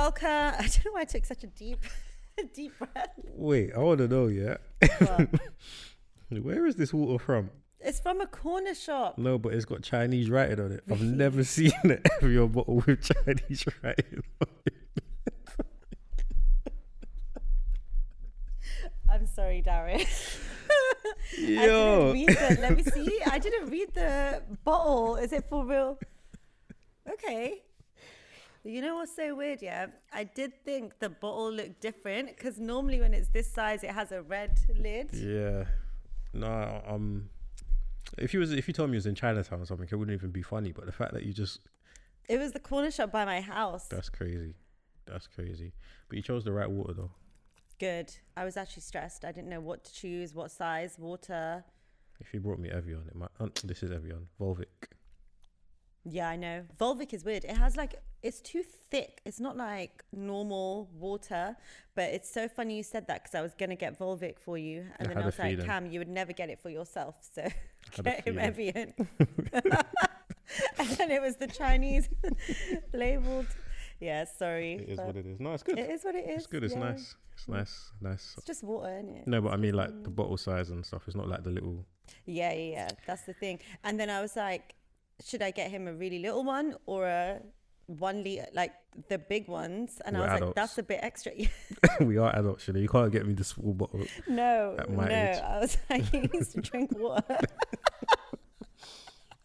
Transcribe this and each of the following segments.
welcome. I don't know why I took such a deep, deep breath. Wait, I want to know, yeah. Where is this water from? it's from a corner shop. No, but it's got Chinese writing on it. I've never seen an Evian bottle with Chinese writing. on it. I'm sorry, Darren. I Yo, didn't read the. Let me see. I didn't read the bottle. Is it for real? Okay. You know what's so weird? Yeah, I did think the bottle looked different because normally when it's this size, it has a red lid. yeah. No, um, if you was if you told me it was in Chinatown or something, it wouldn't even be funny. But the fact that you just It was the corner shop by my house. that's crazy, that's crazy. But you chose the right water though. Good. I was actually stressed. I didn't know what to choose, what size, water. If you brought me Evian, it might. Oh, this is Evian, Volvic. Yeah, I know. Volvic is weird. It has like it's too thick. It's not like normal water, but it's so funny you said that because I was gonna get Volvic for you, and I then I was like. Cam, you would never get it for yourself, so get him. Evian. and then it was the Chinese labeled. Yeah, sorry. It is what it is. No, it's good. It is what it is. It's good. It's yeah. nice. It's mm. nice. Nice. It's just water, isn't it? No, but I mean like the bottle size and stuff. It's not like the little. Yeah, yeah, yeah. That's the thing. And then I was like, should I get him a really little one or a one liter, like the big ones? And I We're was like, that's a bit extra. we are adults, you know. You can't get me the small bottle. no, no. age. I was like, to drink water.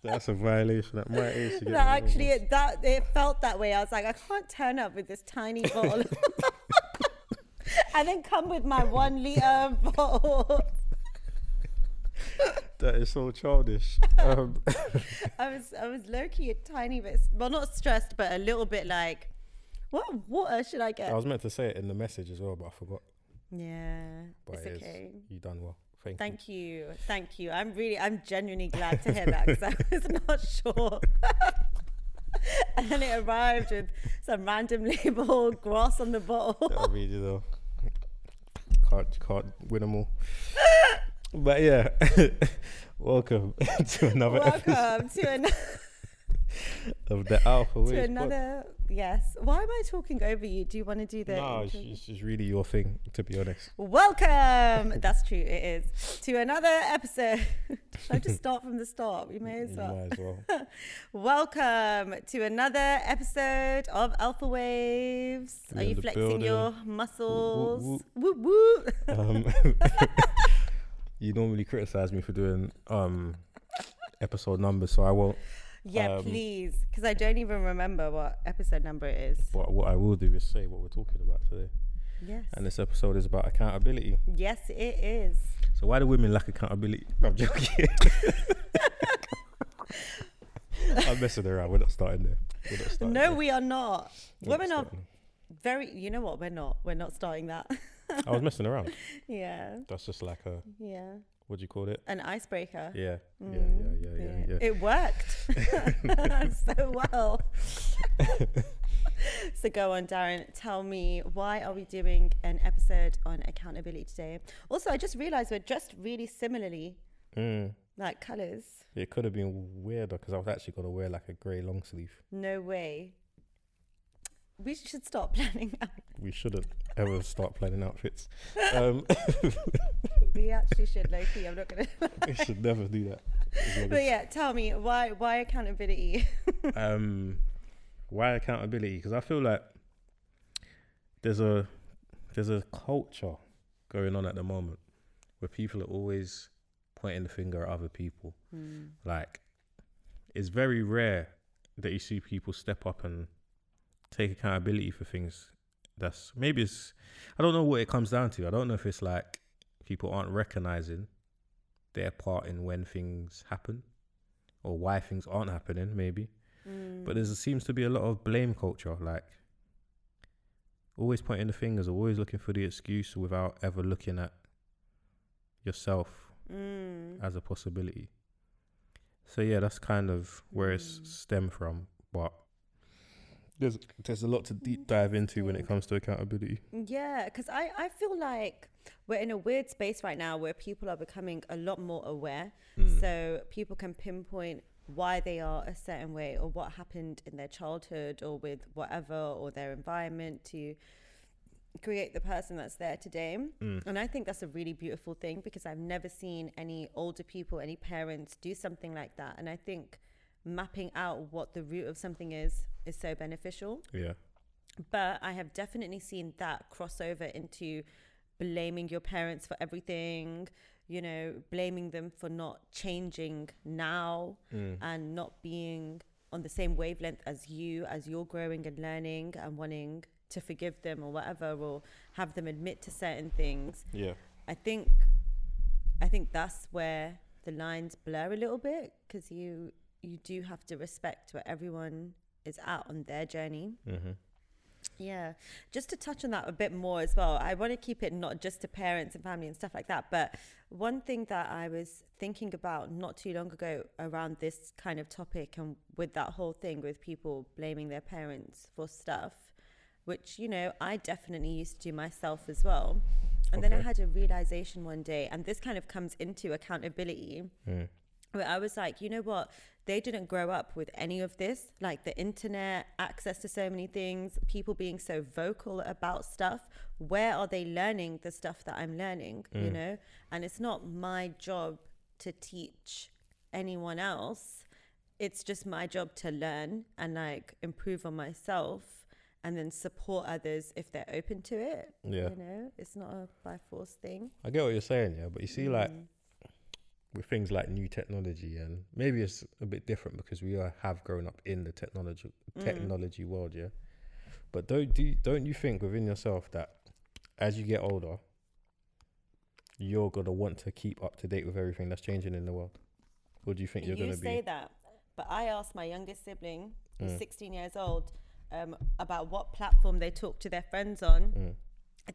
That's a violation at my age. Actually, it, that it felt that way. I was like, I can't turn up with this tiny bottle. and then come with my one liter bottle. that is so childish. Um, I was I was low key a tiny bit well not stressed but a little bit like what water should I get? I was meant to say it in the message as well, but I forgot. yeah, But it's it okay. You done well. Thank, you. Thank you, thank you. I'm really I'm genuinely glad to hear that because I was not sure. and then it arrived with some random label grass on the bottle. I mean, you know, can't can't win them all. But yeah, welcome to another episode Welcome to, an- of the Alpha Waves. to pod. Yes. Why am I talking over you? Do you want to do the? No, it's, intro? it's just really your thing, to be honest. Welcome. That's true. It is to another episode. Should I just start from the start? We may as You well. might as well. Welcome to another episode of Alpha Waves. We Are you flexing your building. muscles? Woo woo. Um, you normally criticize me for doing um episode numbers, so I won't. Yeah, Um, please, because I don't even remember what episode number it is. But what I will do is say what we're talking about today. Yes. And this episode is about accountability. Yes, it is. So why do women lack accountability? I'm joking. I'm messing around. We're not starting there. We're not starting No, there. we are not. We're not Women are very. You know what? We're not. We're not starting that. I was messing around. yeah. That's just like a Yeah. what do you call it? An icebreaker. Yeah, yeah, Mm, yeah, yeah, yeah, yeah. It worked so well. so go on, Darren. Tell me why are we doing an episode on accountability today? Also, I just realised we're dressed really similarly, Mm. like colours. It could have been weirder because I was actually gonna wear like a grey long sleeve. No way. We should start planning out. We shouldn't ever start planning outfits. Um, We actually should, low key. I'm not gonna. we should never do that. But yeah, tell me why why accountability? um, why accountability? Because I feel like there's a there's a culture going on at the moment where people are always pointing the finger at other people. Like, it's very rare that you see people step up and take accountability for things. That's maybe it's I don't know what it comes down to. I don't know if it's like people aren't recognizing their part in when things happen or why things aren't happening. Maybe. Mm. But there seems to be a lot of blame culture, like always pointing the fingers, always looking for the excuse without ever looking at yourself Mm. as a possibility. So yeah, that's kind of where it's Mm. stemmed from. But there's there's a lot to deep dive into when it comes to accountability. Yeah, because I, I feel like we're in a weird space right now where people are becoming a lot more aware. Mm. So people can pinpoint why they are a certain way or what happened in their childhood or with whatever or their environment to create the person that's there today. Mm. And I think that's a really beautiful thing because I've never seen any older people, any parents do something like that. And I think mapping out what the root of something is is so beneficial. Yeah. But I have definitely seen that crossover into blaming your parents for everything, you know, blaming them for not changing now Mm. and not being on the same wavelength as you as you're growing and learning and wanting to forgive them or whatever or have them admit to certain things Yeah. i think i think that's where the lines blur a little bit because you you do have to respect where everyone is at on their journey Mm-hmm. yeah, just to touch on that a bit more as well. I want to keep it not just to parents and family and stuff like that, but one thing that I was thinking about not too long ago around this kind of topic and with that whole thing with people blaming their parents for stuff, which, you know, I definitely used to do myself as well. And then I had a realization one day, and this kind of comes into accountability Mm. Where I was like, you know what? They didn't grow up with any of this, like the internet, access to so many things, people being so vocal about stuff. Where are they learning the stuff that I'm learning? You know? And it's not my job to teach anyone else. It's just my job to learn and like improve on myself and then support others if they're open to it. Yeah. You know, it's not a by force thing. I get what you're saying, yeah, but you see, like Mm. With things like new technology, and maybe it's a bit different because we are, have grown up in the technology Mm. technology world, yeah. But don't do you- don't you think within yourself that as you get older, you're gonna want to keep up to date with everything that's changing in the world? Or do you think you're you gonna say be? that, but I asked my youngest sibling, who's Mm. 16 years old, um, about what platform they talk to their friends on. Mm.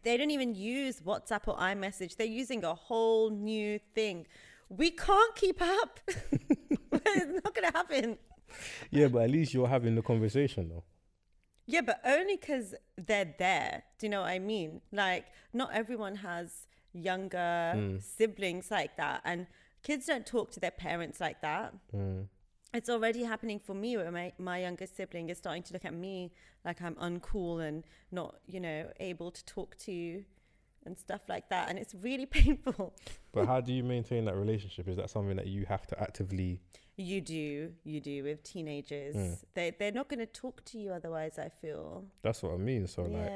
They don't even use WhatsApp or iMessage. They're using a whole new thing. We can't keep up. it's not going to happen. Yeah, but at least you're having the conversation though. Yeah, but only because they're there. Do you know what I mean? Like, not everyone has younger Mm. siblings like that. And kids don't talk to their parents like that. Mm. it's already happening for me where my, my youngest sibling is starting to look at me like I'm uncool and not, you know, able to talk to and stuff like that. And it's really painful. But how do you maintain that relationship? Is that something that you have to actively? You do, you do with teenagers. Mm. They, they're not going to talk to you otherwise, I feel. That's what I mean. So like,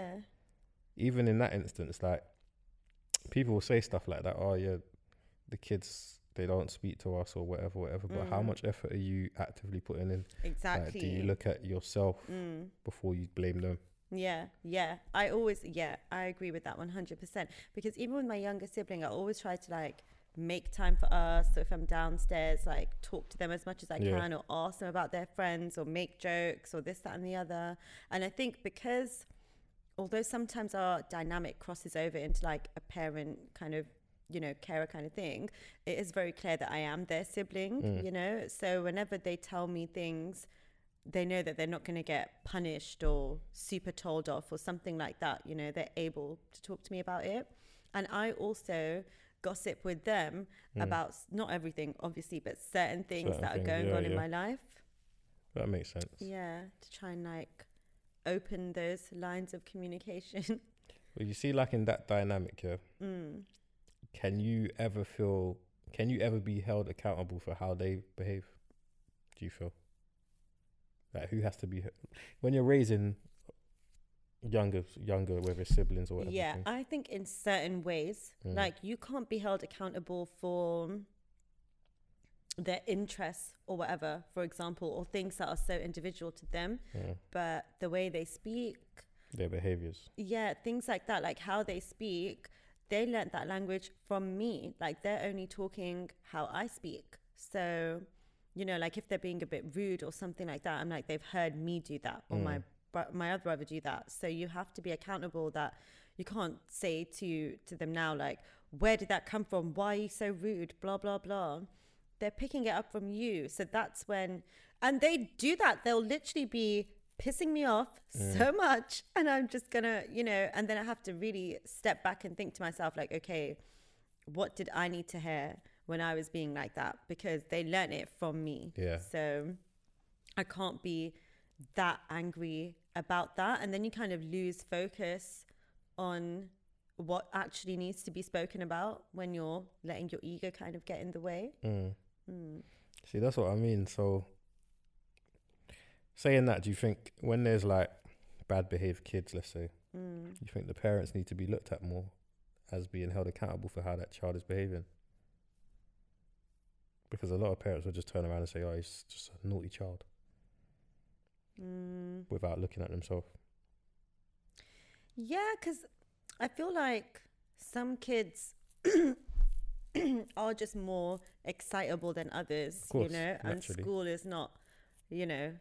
even in that instance, like people will say stuff like that. Oh yeah, the kids they don't speak to us or whatever, whatever. But how Mm. much effort are you actively putting in? Exactly. Like, do you look at yourself Mm. before you blame them? Yeah, yeah. I always, yeah, I agree with that 100%. Because even with my younger sibling, I always try to like make time for us. So if I'm downstairs, like talk to them as much as I Yeah. can or ask them about their friends or make jokes or this, that, and the other. And I think because although sometimes our dynamic crosses over into like a parent kind of you know carer kind of thing it is very clear that i am their sibling Mm. you know so whenever they tell me things they know that they're not going to get punished or super told off or something like that you know they're able to talk to me about it and i also gossip with them Mm. about not everything obviously but certain things Certain that things, are going yeah, on in my life That makes sense. yeah to try and like open those lines of communication Well, you see, like in that dynamic, yeah, mm. can you ever feel? Can you ever be held accountable for how they behave? Do you feel? Like who has to be when you're raising younger, younger, whether siblings or whatever? Yeah? I think in certain ways, Mm. like you can't be held accountable for their interests or whatever, for example, or things that are so individual to them, Yeah. but the way they speak, Their behaviors. yeah, things like that, like how they speak, they learnt that language from me. Like they're only talking how I speak. So, you know, like if they're being a bit rude or something like that, I'm like, they've heard me do that or my Mm. bro- my other brother do that. So you have to be accountable that you can't say to to them now like, where did that come from? Why are you so rude? Blah blah blah. They're picking it up from you. So that's when and they do that. They'll literally be pissing me off so much and I'm just gonna, you know, and then I have to really step back and think to myself like, okay, what did I need to hear? When I was being like that because they learned it from me. Yeah. So I can't be that angry about that. And then you kind of lose focus on what actually needs to be spoken about when you're letting your ego kind of get in the way. Mm. Mm. See, that's what I mean. So, saying that, do you think when there's like bad behaved kids, let's say, Mm. you think the parents need to be looked at more as being held accountable for how that child is behaving? Because a lot of parents will just turn around and say, "Oh, he's just a naughty child," Mm. without looking at themselves. Yeah, because I feel like some kids are just more excitable than others, Of course, you know, and school is not, you know,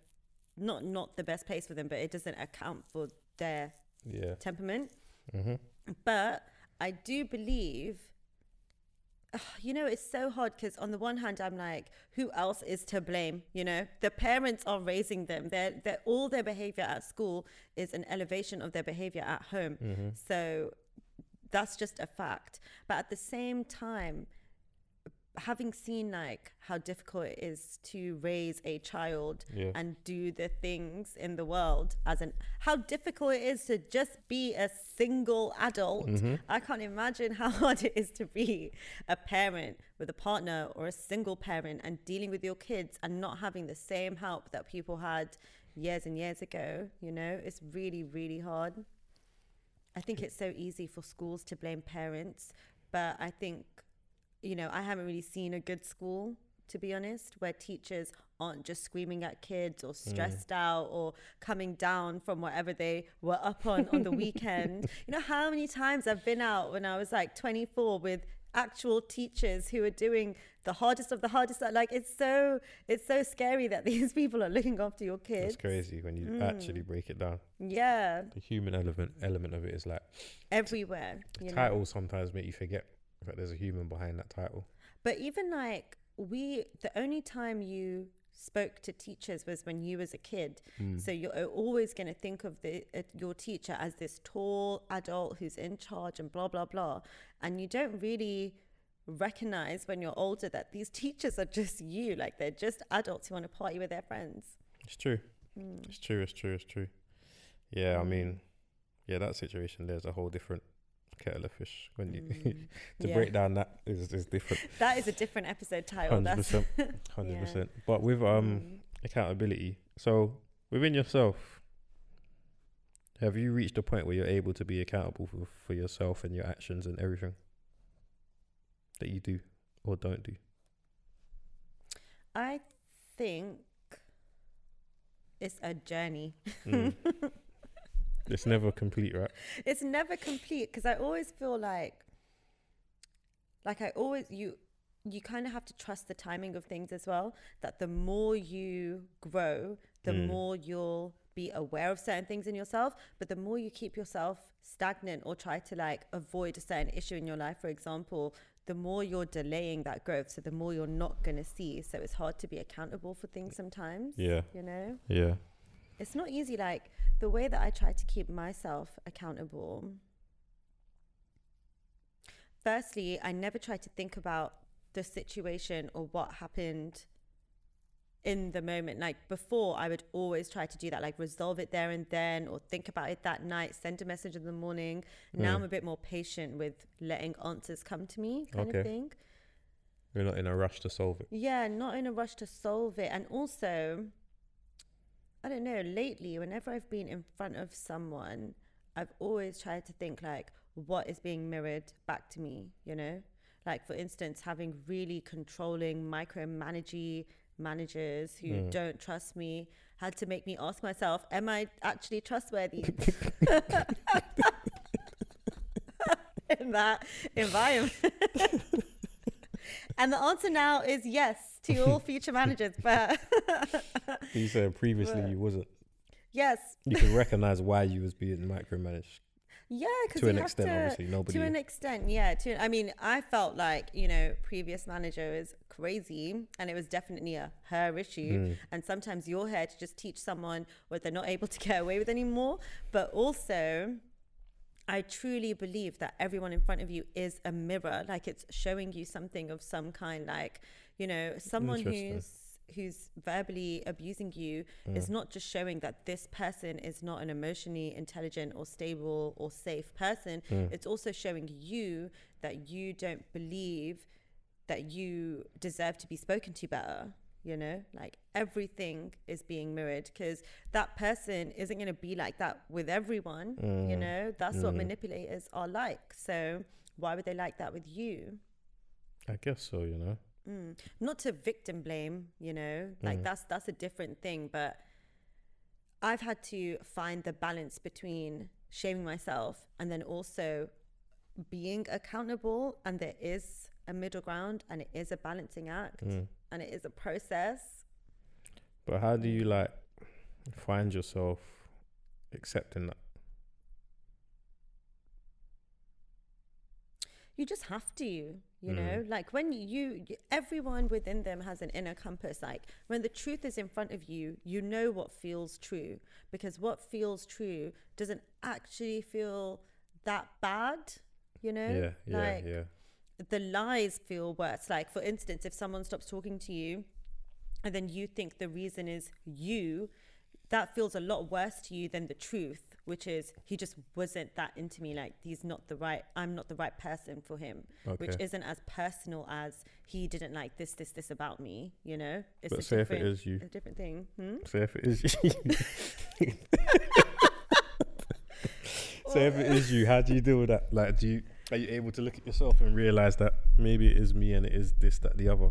not not the best place for them, but it doesn't account for their Yeah. temperament. Mm-hmm. But I do believe, you know, it's so hard because on the one hand, I'm like, who else is to blame? You know, the parents are raising them. They're, they're, all their behavior at school is an elevation of their behavior at home. Mm-hmm. So that's just a fact. But at the same time, having seen like how difficult it is to raise a child Yeah. and do the things in the world as an how difficult it is to just be a single adult Mm-hmm. i can't imagine how hard it is to be a parent with a partner or a single parent and dealing with your kids and not having the same help that people had years and years ago you know it's really really hard i think it's so easy for schools to blame parents but i think you know, I haven't really seen a good school, to be honest, where teachers aren't just screaming at kids or stressed out or coming down from whatever they were up on on the weekend. You know, how many times I've been out when I was like 24 with actual teachers who are doing the hardest of the hardest like it's so it's so scary that these people are looking after your kids It's crazy when you Mm. actually break it down. yeah The human element element of it is like everywhere know titles sometimes make you forget that there's a human behind that title. But even like we, the only time you spoke to teachers was when you was a kid. Mm. So you're always going to think of the uh, your teacher as this tall adult who's in charge and blah blah blah, and you don't really recognize when you're older that these teachers are just you. Like they're just adults who want to party with their friends. It's true. Mm. It's true. It's true. It's true. Yeah, I mean, yeah, that situation there's a whole different kettle of fish. When you Mm. to Yeah. break down that is is different. That is a different episode title. Hundred That's percent. Hundred Yeah. percent. But with um Mm. accountability, so within yourself, have you reached a point where you're able to be accountable for, for yourself and your actions and everything that you do or don't do? I think it's a journey. Mm. It's never complete, right? it's never complete because I always feel like like I always you you kind of have to trust the timing of things as well that the more you grow the Mm. more you'll be aware of certain things in yourself but the more you keep yourself stagnant or try to like avoid a certain issue in your life for example the more you're delaying that growth so the more you're not going to see so it's hard to be accountable for things sometimes Yeah. you know Yeah. It's not easy like the way that i try to keep myself accountable firstly i never try to think about the situation or what happened in the moment like before i would always try to do that like resolve it there and then or think about it that night send a message in the morning now Mm. i'm a bit more patient with letting answers come to me kind Okay. of thing You're not in a rush to solve it. yeah, not in a rush to solve it. And also, I don't know, lately, whenever I've been in front of someone, I've always tried to think like, what is being mirrored back to me, you know? Like, for instance, having really controlling, micromanagey managers who Mm. don't trust me had to make me ask myself, am I actually trustworthy in that environment? and the answer now is yes to all future managers, but You said previously But- you wasn't. yes, You can recognize why you was being micromanaged yeah, because to an extent. to, obviously, nobody. to an extent, yeah. To I mean, I felt like you know, previous manager was crazy, and it was definitely a her issue. Mm. And sometimes you're here to just teach someone what they're not able to get away with anymore. But also, I truly believe that everyone in front of you is a mirror, like it's showing you something of some kind. Like, you know, someone who's who's verbally abusing you is mm. not just showing that this person is not an emotionally intelligent or stable or safe person. Mm. It's also showing you that you don't believe that you deserve to be spoken to better you know like everything is being mirrored because that person isn't going to be like that with everyone you know that's what manipulators are like so why would they like that with you I guess so. You know. mm. not to victim blame you know like Mm. that's that's a different thing but i've had to find the balance between shaming myself and then also being accountable and there is a middle ground and it is a balancing act Mm. And it is a process But how do you like find yourself accepting that? you just have to you Mm. know like when you everyone within them has an inner compass like when the truth is in front of you you know what feels true because what feels true doesn't actually feel that bad you know Yeah, yeah, like yeah. The lies feel worse like for instance if someone stops talking to you and then you think the reason is you that feels a lot worse to you than the truth which is he just wasn't that into me like he's not the right i'm not the right person for him which isn't as personal as he didn't like this this this about me you know it's But a say if it is you. a different thing hmm? Say if it is you. Say if it is you, how do you deal with that? Like, do you are you able to look at yourself and realize that maybe it is me and it is this, that, the other?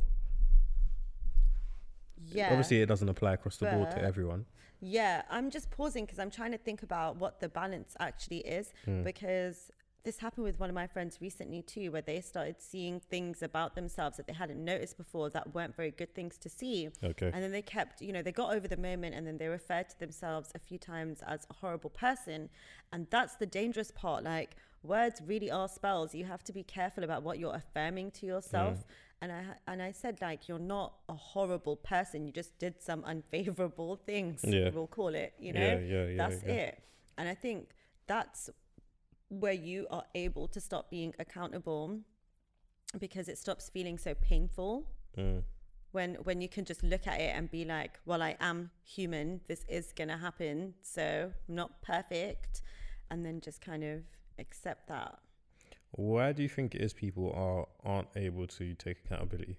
yeah Obviously, it doesn't apply across the board to everyone. Yeah, I'm just pausing because I'm trying to think about what the balance actually is Hmm. because this happened with one of my friends recently too, where they started seeing things about themselves that they hadn't noticed before that weren't very good things to see. Okay. And then they kept, you know, they got over the moment and then they referred to themselves a few times as a horrible person. And that's the dangerous part. Like, words really are spells. You have to be careful about what you're affirming to yourself. Mm. And I and I said like you're not a horrible person. You just did some unfavorable things. Yeah. We'll call it. You know. Yeah, yeah, yeah, That's yeah. it. And I think that's where you are able to stop being accountable because it stops feeling so painful Mm. when when you can just look at it and be like well i am human. This is gonna happen. So i'm not perfect. And then just kind of accept that. Why do you think it is people are aren't able to take accountability?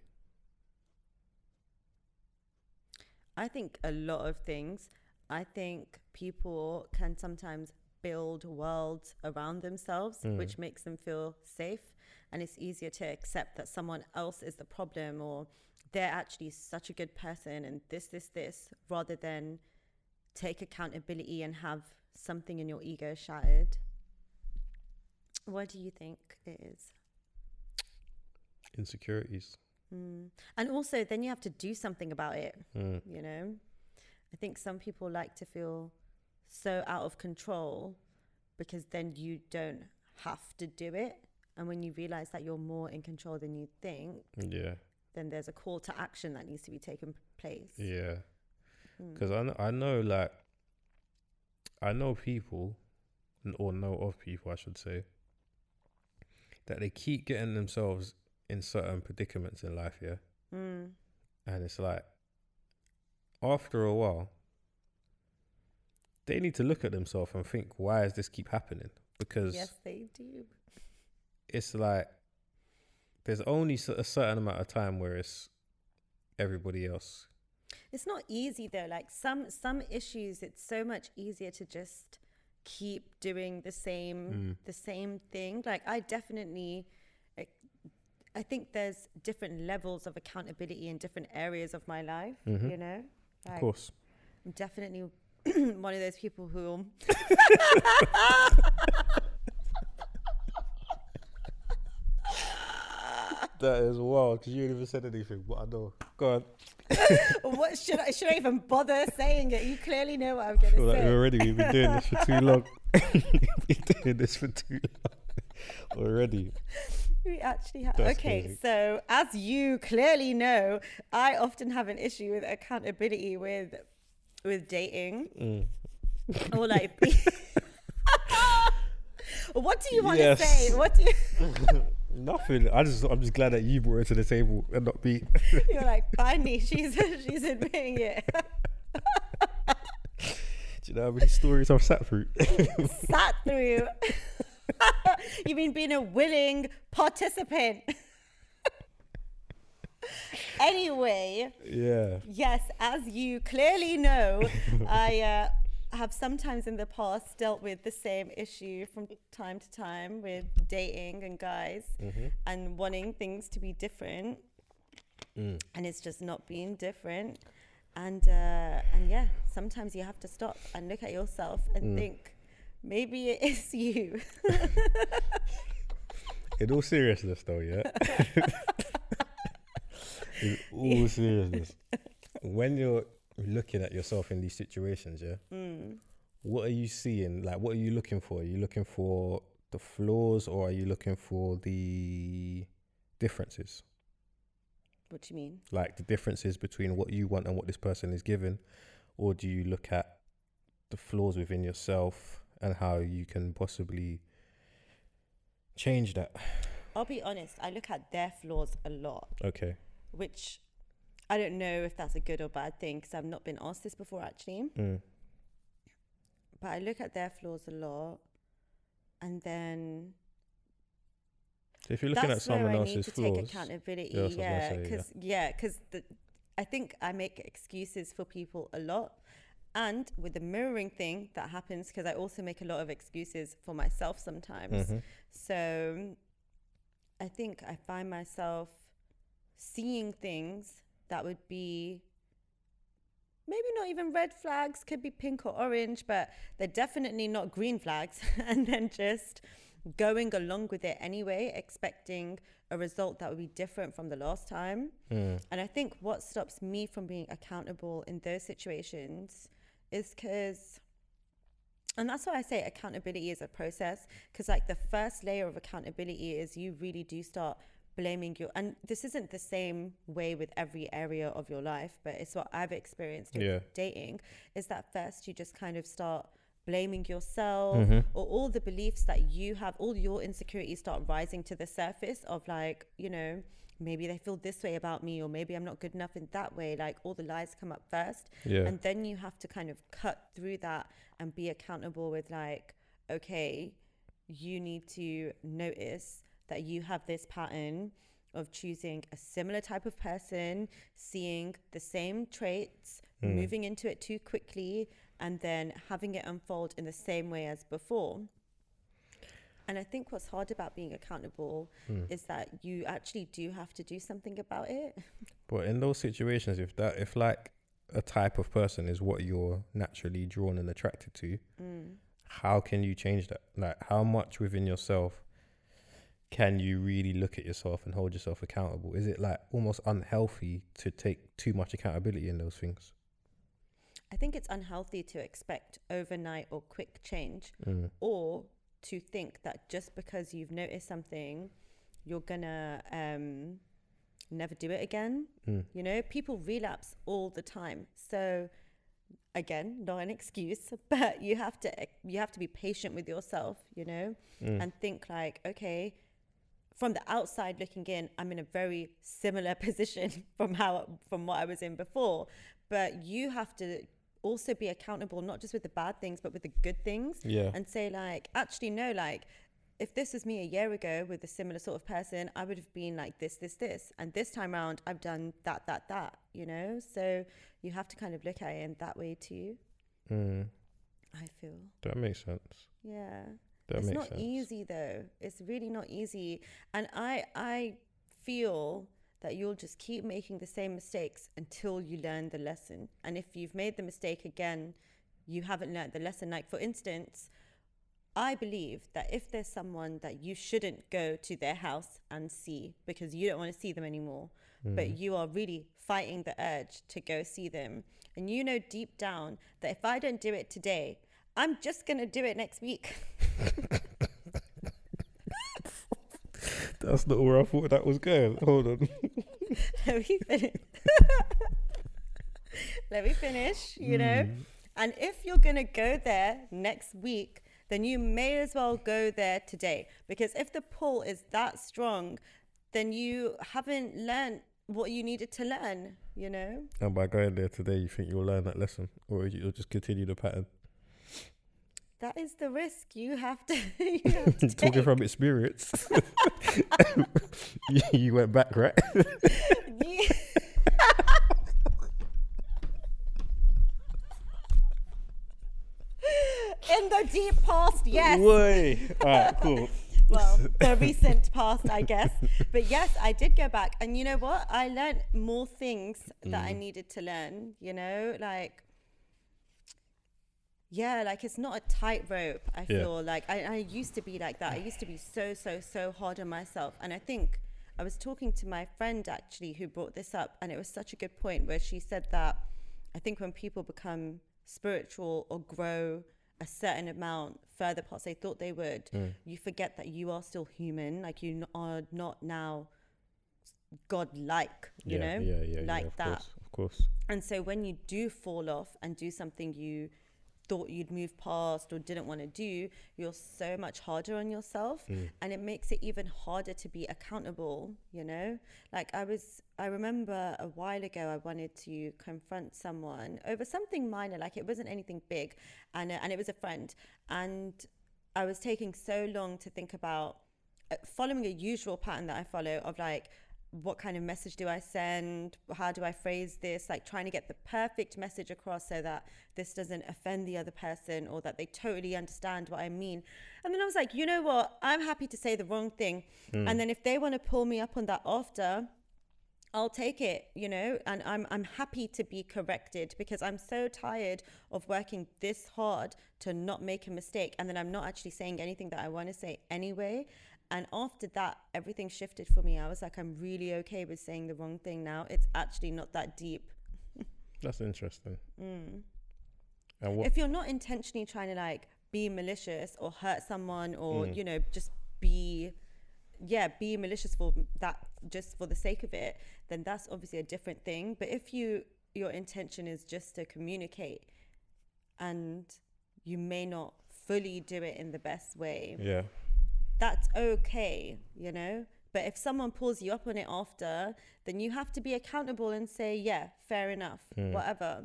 i think a lot of things. I think people can sometimes build worlds around themselves Mm. which makes them feel safe and it's easier to accept that someone else is the problem or they're actually such a good person and this this this rather than take accountability and have something in your ego shattered what do you think it is Insecurities. mm. and also then you have to do something about it Mm. you know i think some people like to feel so out of control because then you don't have to do it and when you realize that you're more in control than you think Yeah. then there's a call to action that needs to be taken place Yeah. Mm. Because I know, I know, like, I know people, or know of people, I should say, that they keep getting themselves in certain predicaments in life, yeah? Mm. And it's like, after a while, they need to look at themselves and think, why does this keep happening? Because yes they do it's like, there's only a certain amount of time where it's everybody else. it's not easy though like some some issues it's so much easier to just keep doing the same Mm. the same thing like i definitely like, i think there's different levels of accountability in different areas of my life Mhm. you know Of course. i'm definitely one of those people who That is wild because you ain't even said anything, but I know. Go on. what should i should i even bother saying it you clearly know what i'm feel like say already we've been doing this for too long. we've been doing this for too long already. We actually have. That's Okay, crazy. so as you clearly know, I often have an issue with accountability with with dating Mm. or like. What do you want to Yes. say? What do you? Nothing. I just I'm just glad that you brought it to the table and not me. You're like, finally, she's she's admitting it. Do you know how many stories I've sat through? Sat through. you mean being a willing participant? anyway, yeah. yes, as you clearly know, I uh, have sometimes in the past dealt with the same issue from time to time with dating and guys Mm-hmm. and wanting things to be different. Mm. and it's just not being different and uh and yeah sometimes you have to stop and look at yourself and Mm. think maybe it is you In all seriousness, though, yeah. In all seriousness, when you're looking at yourself in these situations, yeah, mm. what are you seeing? Like, what are you looking for? Are you looking for the flaws, or are you looking for the differences? what do you mean Like the differences between what you want and what this person is given, or do you look at the flaws within yourself and how you can possibly change that? i'll be honest i look at their flaws a lot Okay. Which i don't know if that's a good or bad thing because i've not been asked this before actually Mm. but i look at their flaws a lot and then So if you're looking that's at someone where I else's need to flaws, take accountability. Yeah, that's what I was yeah, because yeah, because I think I make excuses for people a lot, and with the mirroring thing that happens, because I also make a lot of excuses for myself sometimes. Mhm. So I think I find myself seeing things that would be maybe not even red flags, could be pink or orange, but they're definitely not green flags. and then just going along with it anyway, expecting a result that would be different from the last time. Mm. And I think what stops me from being accountable in those situations is because, and that's why I say accountability is a process. Because, like, the first layer of accountability is you really do start blaming you and this isn't the same way with every area of your life, but it's what I've experienced with Yeah. dating is that first you just kind of start blaming yourself Mhm. or all the beliefs that you have, all your insecurities start rising to the surface of like, you know, maybe they feel this way about me or maybe I'm not good enough in that way. Like all the lies come up first. Yeah. And then you have to kind of cut through that and be accountable with like, okay, you need to notice that you have this pattern of choosing a similar type of person, seeing the same traits, Mm. moving into it too quickly, and then having it unfold in the same way as before. And I think what's hard about being accountable Mm. is that you actually do have to do something about it. But in those situations, if that, if like a type of person is what you're naturally drawn and attracted to, Mm. how can you change that? Like, how much within yourself can you really look at yourself and hold yourself accountable? Is it like almost unhealthy to take too much accountability in those things? I think it's unhealthy to expect overnight or quick change Mm. or to think that just because you've noticed something, you're gonna um, never do it again. Mm. You know, people relapse all the time. So again, not an excuse, but you have to you have to be patient with yourself, you know, Mm. and think like, okay, from the outside looking in, I'm in a very similar position from how from what I was in before. But you have to also be accountable not just with the bad things, but with the good things Yeah. and say like actually no like if this was me a year ago with a similar sort of person i would have been like this this this and this time around i've done that that that you know so you have to kind of look at it in that way too Mm. i feel That makes sense. yeah That it's not sense. easy though it's really not easy and i i feel that you'll just keep making the same mistakes until you learn the lesson and if you've made the mistake again you haven't learned the lesson like for instance I believe that if there's someone that you shouldn't go to their house and see because you don't want to see them anymore, but Mm. you are really fighting the urge to go see them, and you know deep down that if I don't do it today, I'm just going to do it next week. That's not where I thought that was going. Hold on. Let me finish. Let me finish, you know? Mm. And if you're going to go there next week, then you may as well go there today. Because if the pull is that strong, then you haven't learned what you needed to learn, you know? And by going there today, you think you'll learn that lesson, or you'll just continue the pattern? That is the risk you have to. you have to Talking from experience, you, you went back, right? You- In the deep past, yes. Way. All right, cool. well, the recent past, I guess. But yes, I did go back. And you know what? I learned more things that I mm. needed to learn, you know, like, yeah, like it's not a tightrope. I Yeah. feel like I, I used to be like that. I used to be so, so, so hard on myself. And I think I was talking to my friend actually who brought this up. And it was such a good point where she said that I think when people become spiritual or grow a certain amount further past they thought they would, mm. you forget that you are still human. Like you are not now God-like, you yeah, know, yeah, yeah, like that. Course, of course. And so when you do fall off and do something you thought you'd move past or didn't want to do, you're so much harder on yourself. And it makes it even harder to be accountable, you know? Like I was, I remember a while ago, I wanted to confront someone over something minor, like it wasn't anything big. And, uh, and it was a friend. And I was taking so long to think about uh, following a usual pattern that I follow of like, what kind of message do I send? How do I phrase this? Like trying to get the perfect message across so that this doesn't offend the other person or that they totally understand what I mean. And then I was like, you know what? I'm happy to say the wrong thing. Hmm. And then if they want to pull me up on that after, I'll take it, you know, and I'm I'm happy to be corrected because I'm so tired of working this hard to not make a mistake and then I'm not actually saying anything that I want to say anyway. And after that, everything shifted for me. I was like, I'm really okay with saying the wrong thing now. It's actually not that deep. That's interesting. And what? If you're not intentionally trying to like be malicious or hurt someone or, Mm. you know, just be yeah, be malicious for that just for the sake of it, then that's obviously a different thing. But if you your intention is just to communicate and you may not fully do it in the best way, yeah. That's okay, you know? But if someone pulls you up on it after, then you have to be accountable and say, yeah, fair enough, Mm. whatever.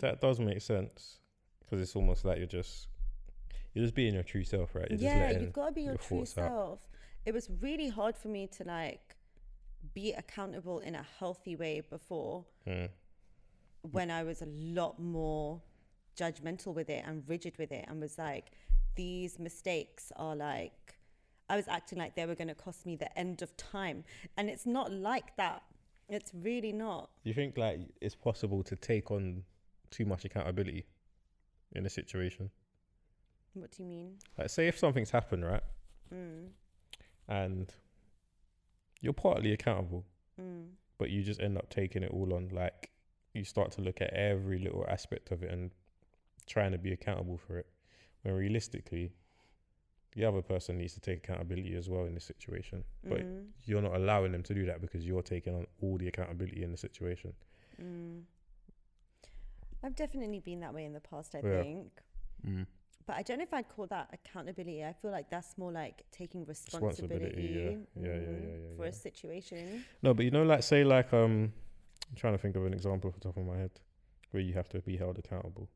That does make sense because it's almost like you're just you're just being your true self, right? You're yeah, you've got to be your, your true thoughts out. It was really hard for me to like be accountable in a healthy way before Mm. when I was a lot more judgmental with it and rigid with it and was like, these mistakes are like, I was acting like they were going to cost me the end of time. And it's not like that. It's really not. You think like it's possible to take on too much accountability in a situation? What do you mean? Like, say if something's happened, right, Mm, and you're partly accountable, mm, but you just end up taking it all on. Like, you start to look at every little aspect of it and trying to be accountable for it. When realistically, the other person needs to take accountability as well in this situation. But mm, you're not allowing them to do that because you're taking on all the accountability in the situation. mm. I've definitely been that way in the past, I Yeah. think. Mm. But I don't know if I'd call that accountability. I feel like that's more like taking Responsibility, responsibility, yeah. Yeah, yeah, mm, yeah, yeah, for yeah. a situation. No, but you know, like say like um, I'm trying to think of an example off the top of my head where you have to be held accountable.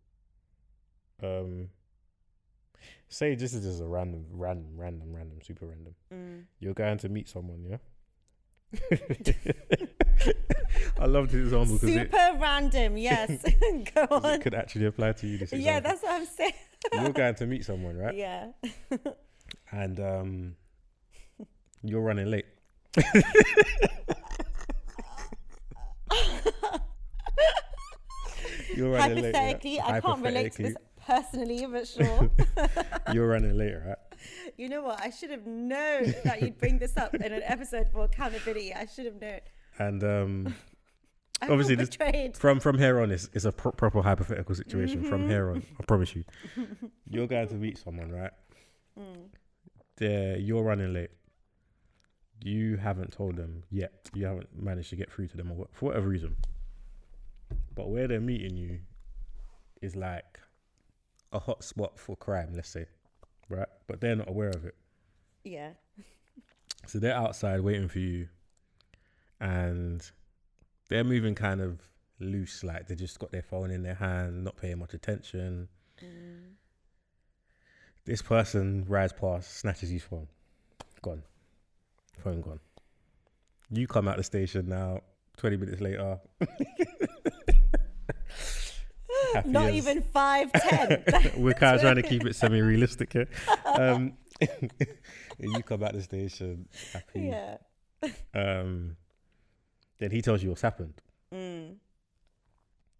Um, say this is just a random, random, random, random, super random. Mm. You're going to meet someone, yeah. I love this example because it, Super random, yes. go on. it could actually apply to you. This Yeah, example. that's what I'm saying. you're going to meet someone, right? Yeah. And um, you're running late. you're running late. yeah? Hypothetically, I can't relate to this Hypothetically, personally, but sure. You're running late, right? you know what? I should have known that you'd bring this up in an episode for accountability. I should have known. And um, Obviously, this- from from here on, it's, it's a pro- proper hypothetical situation. From Mhm. here on, I promise you, you're going to meet someone, right? Mm. They're, you're running late. You haven't told them yet. You haven't managed to get through to them or what, for whatever reason. But where they're meeting you is like a hot spot for crime, let's say, right? But they're not aware of it. Yeah. So they're outside waiting for you, and they're moving kind of loose, like they just got their phone in their hand, not paying much attention. Mm. This person rides past, snatches his phone, gone, phone gone. You come out the station now. Twenty minutes later, happy Not as- even five ten. We're kind of trying to keep it semi-realistic here. Um, you come out the station happy. yeah. Um, then he tells you what's happened. Mm.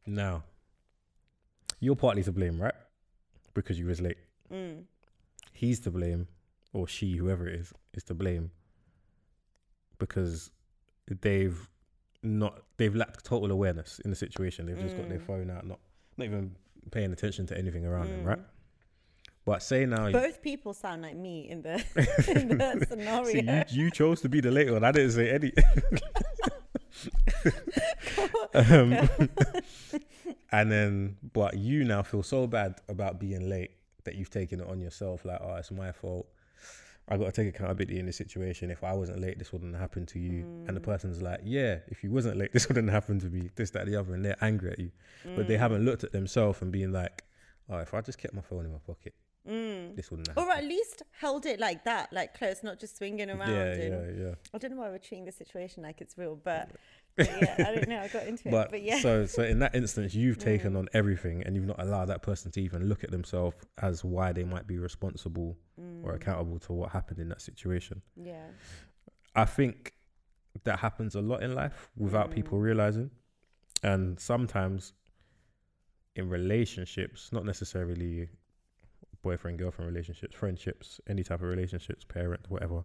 Now, you're partly to blame, right? Because you was late. Mm. He's to blame, or she, whoever it is, is to blame because they've not they've lacked total awareness in the situation. They've just got their Mm. phone out, not not even paying attention to anything around them, Mm. right? But say now, Both people sound like me in the in the scenario. see, you you chose to be the late one. I didn't say any. um, and then, but you now feel so bad about being late that you've taken it on yourself. Like, oh, it's my fault. I got to take accountability in this situation. If I wasn't late, this wouldn't happen to you. And the Mm. person's like, yeah, if you wasn't late, this wouldn't happen to me. This, that, the other, and they're angry at you. But they Mm. haven't looked at themselves and being like, oh, if I just kept my phone in my pocket, Mm. this wouldn't happen. Or at least held it like that, like close, not just swinging around. yeah, yeah, yeah. I don't know why we're treating the situation like it's real, but, but yeah, I don't know. I got into it, But, but yeah. so so in that instance, you've taken Mm. on everything, and you've not allowed that person to even look at themselves as why they might be responsible or Mm. accountable to what happened in that situation. Yeah. I think that happens a lot in life without Mm. people realizing, and sometimes in relationships, not necessarily boyfriend girlfriend relationships, friendships, any type of relationships, parent, whatever.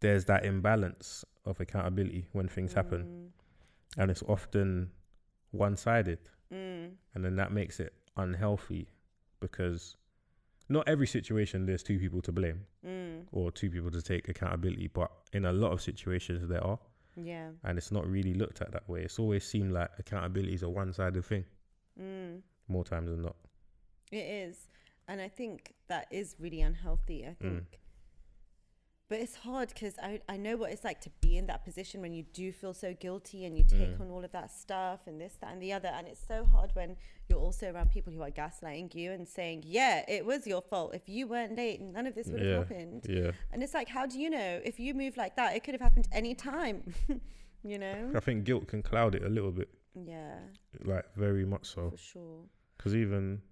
There's that imbalance of accountability when things happen, and it's often one sided. Mm. Mm. and then that makes it unhealthy because not every situation there's two people to blame Mm. or two people to take accountability but in a lot of situations there are Yeah. and it's not really looked at that way it's always seemed like accountability is a one-sided thing Mm. more times than not It is. And I think that is really unhealthy. I think. Mm. But it's hard because I, I know what it's like to be in that position when you do feel so guilty and you take Mm. on all of that stuff and this, that, and the other. And it's so hard when you're also around people who are gaslighting you and saying, yeah, it was your fault. If you weren't late, none of this would have Yeah. happened. yeah And it's like, how do you know? If you move like that, it could have happened any time. you know? i think guilt can cloud it a little bit Yeah, like very much so for sure. because even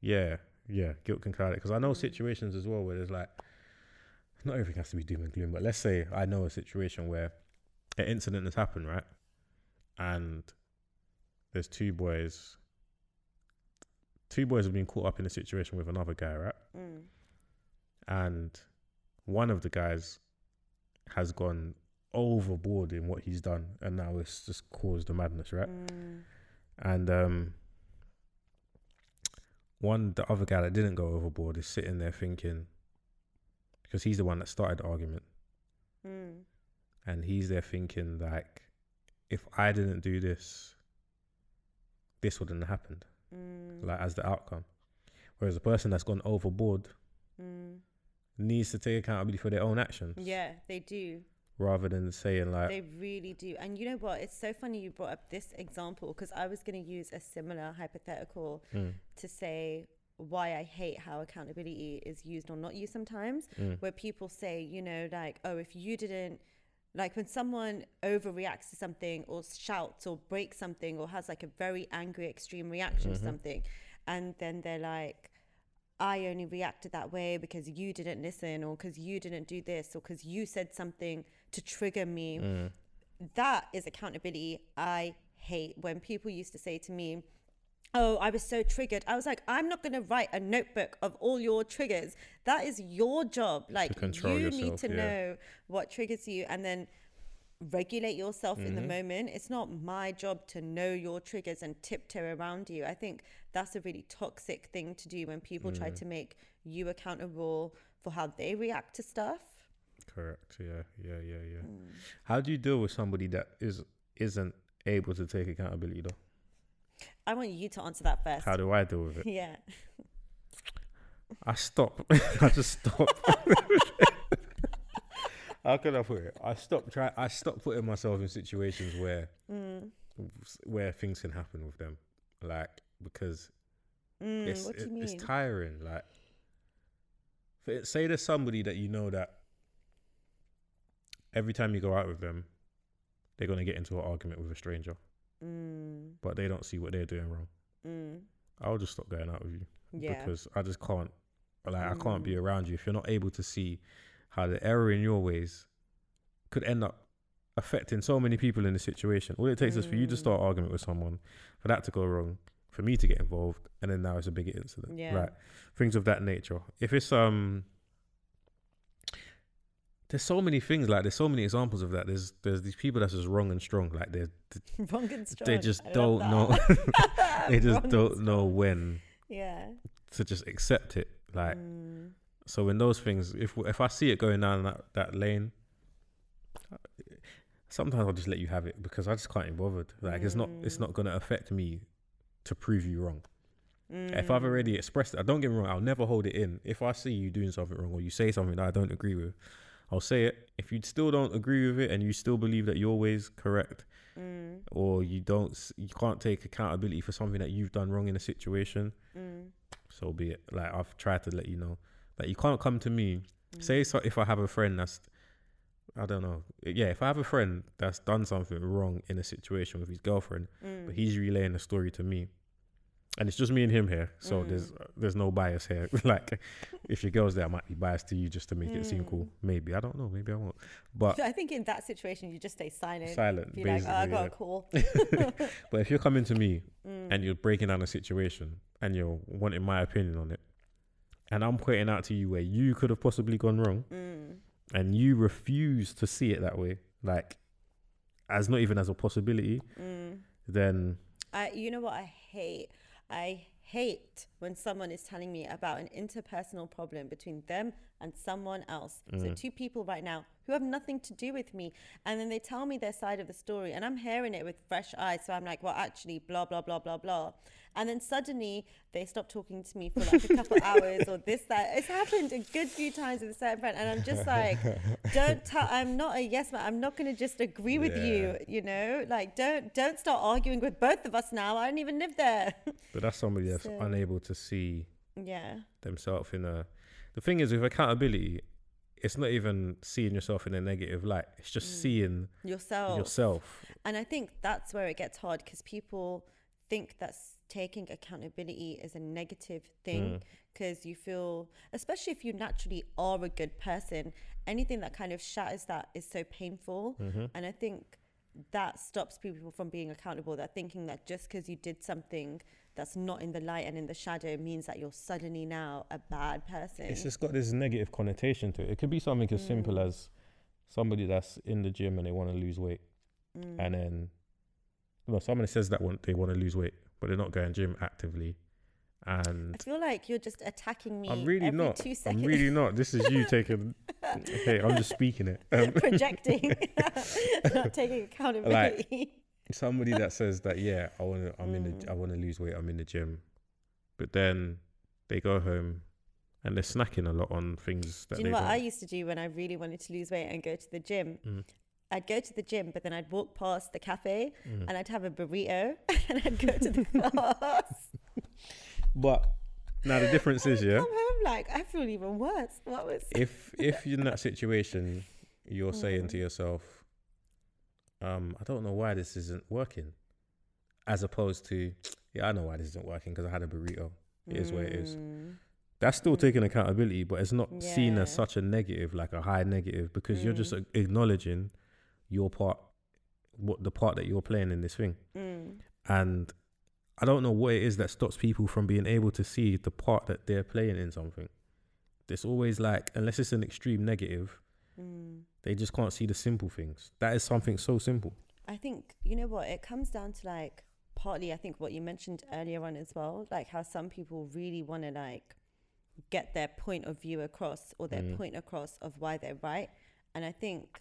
yeah yeah guilt can cloud it because i know Mm. situations as well where there's like not everything has to be doom and gloom but let's say i know a situation where an incident has happened right and there's two boys two boys have been caught up in a situation with another guy right Mm. and one of the guys has gone overboard in what he's done and now it's just caused the madness right Mm. and um one the other guy that didn't go overboard is sitting there thinking because he's the one that started the argument Mm. and he's there thinking like if i didn't do this this wouldn't have happened Mm. like as the outcome whereas the person that's gone overboard Mm. needs to take accountability for their own actions Yeah, they do. rather than saying like They really do. And you know what? It's so funny you brought up this example because I was going to use a similar hypothetical mm, to say why I hate how accountability is used or not used sometimes, mm, where people say, you know, like, oh, if you didn't, like when someone overreacts to something or shouts or breaks something or has like a very angry, extreme reaction to Mhm. something, and then they're like, I only reacted that way because you didn't listen or because you didn't do this or because you said something to trigger me mm, that is accountability I hate. When people used to say to me, Oh, I was so triggered. I was like, I'm not going to write a notebook of all your triggers. That is your job. Like, you need to yeah. know what triggers you and then regulate yourself in the Mhm. moment. It's not my job to know your triggers and tiptoe around you. I think that's a really toxic thing to do when people try Mm. to make you accountable for how they react to stuff. correct yeah yeah yeah yeah Mm. how do you deal with somebody that is isn't able to take accountability though I want you to answer that first. How do I deal with it? yeah. I stop. I just stop. How can I put it? I stop try. I stop putting myself in situations where Mm. where things can happen with them, like because Mm, it's it- it's tiring. Like, it- say there's somebody that you know that every time you go out with them, they're gonna get into an argument with a stranger, mm, but they don't see what they're doing wrong. mm, I'll just stop going out with you yeah. because I just can't. Like, I can't be Mm. around you if you're not able to see how the error in your ways could end up affecting so many people in the situation. All it takes is for you to Mm. start an argument with someone, for that to go wrong, for me to get involved, and then now it's a bigger incident. Yeah. Right. Things of that nature. If it's um there's so many things like there's so many examples of that. There's there's these people that's just wrong and strong. Like they're Wrong and strong. they just I don't know they just Wrong don't know when Yeah. to just accept it. Like Mm, so in those things, if if I see it going down that, that lane, sometimes I'll just let you have it because I just can't be bothered. Like it's not it's Mm. not gonna affect me to prove you wrong. If mm, I've already expressed it, don't get me wrong, I'll never hold it in. If I see you doing something wrong or you say something that I don't agree with, I'll say it. If you still don't agree with it and you still believe that your way's correct, mm, or you don't, you can't take accountability for something that you've done wrong in a situation, mm, so be it. Like I've tried to let you know that you can't come to me. mm. Say so if I have a friend that's, I don't know, yeah, if I have a friend that's done something wrong in a situation with his girlfriend, mm, but he's relaying the story to me and it's just me and him here so Mm. there's there's no bias here like if your girl's there i might be biased to you just to make it seem cool Mm. maybe i don't know maybe i won't but I think in that situation you just stay silent. silent Be like, oh, I got yeah. a call. but if you're coming to me Mm, and you're breaking down a situation and you're wanting my opinion on it and i'm pointing out to you where you could have possibly gone wrong mm, and you refuse to see it that way like as not even as a possibility mm. then I, you know what I hate? I hate when someone is telling me about an interpersonal problem between them and someone else. So Mm. two people right now who have nothing to do with me, and then they tell me their side of the story, and I'm hearing it with fresh eyes. So I'm like, well, actually, blah blah blah blah blah, and then suddenly they stop talking to me for like a couple hours or this that. It's happened a good few times with a certain friend, and I'm just like, don't tell. I'm not a yes man. I'm not going to just agree with you. You know, like don't don't start arguing with both of us now. I don't even live there. but that's somebody that's So- unable to see yeah. themselves in a the thing is with accountability it's not even seeing yourself in a negative light it's just Mm. seeing Yourself. yourself And I think that's where it gets hard because people think that taking accountability is a negative Mm. thing because you feel, especially if you naturally are a good person, anything that kind of shatters that is so painful. Mm-hmm. And I think that stops people from being accountable. They're thinking that just because you did something that's not in the light and in the shadow means that you're suddenly now a bad person. it's just got this negative connotation to it it could be something as simple Mm. as somebody that's in the gym and they want to lose weight Mm. and then well, someone says that want, they want to lose weight but they're not going to gym actively And I feel like you're just attacking me i'm really not two i'm really not this is you taking hey i'm just speaking it um, projecting, not taking accountability. Somebody that says that yeah i want to i'm in the Mm. i want to lose weight i'm in the gym but then they go home and they're snacking a lot on things that do you know what don't I used to do when I really wanted to lose weight and go to the gym? Mm. I'd go to the gym, but then I'd walk past the cafe Mm. and I'd have a burrito and I'd go to the class. but now the difference is yeah Come home like I feel even worse. What was? if if you're in that situation you're saying Mm. to yourself um i don't know why this isn't working as opposed to yeah i know why this isn't working because i had a burrito it is what it is Mm, that's still Mm. taking accountability but it's not seen as such a negative like a high negative because you're just Mm. acknowledging your part what the part that you're playing in this thing mm, and I don't know what it is that stops people from being able to see the part that they're playing in something. It's always like, unless it's an extreme negative, mm. they just can't see the simple things. That is something so simple. I think you know what it comes down to like partly I think what you mentioned earlier on as well like how some people really want to like get their point of view across or their Mm. point across of why they're right and I think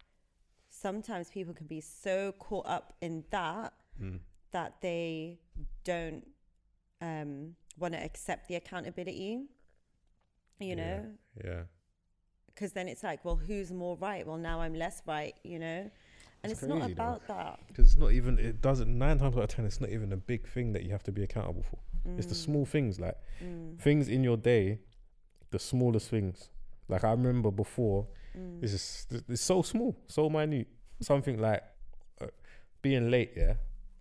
sometimes people can be so caught up in that Mm. that they don't um, want to accept the accountability. You Yeah. know, Yeah. Because then it's like, well, who's more right? Well, now I'm less right. You know, and It's it's, not crazy, though. about that. Because it's not even. It doesn't. Nine times out of ten, it's not even a big thing that you have to be accountable for. It's the Mm, small things, like mm, things in your day, the smallest things. Like I remember before, mm, it's just it's so small, so minute. Something like uh, being late. Yeah,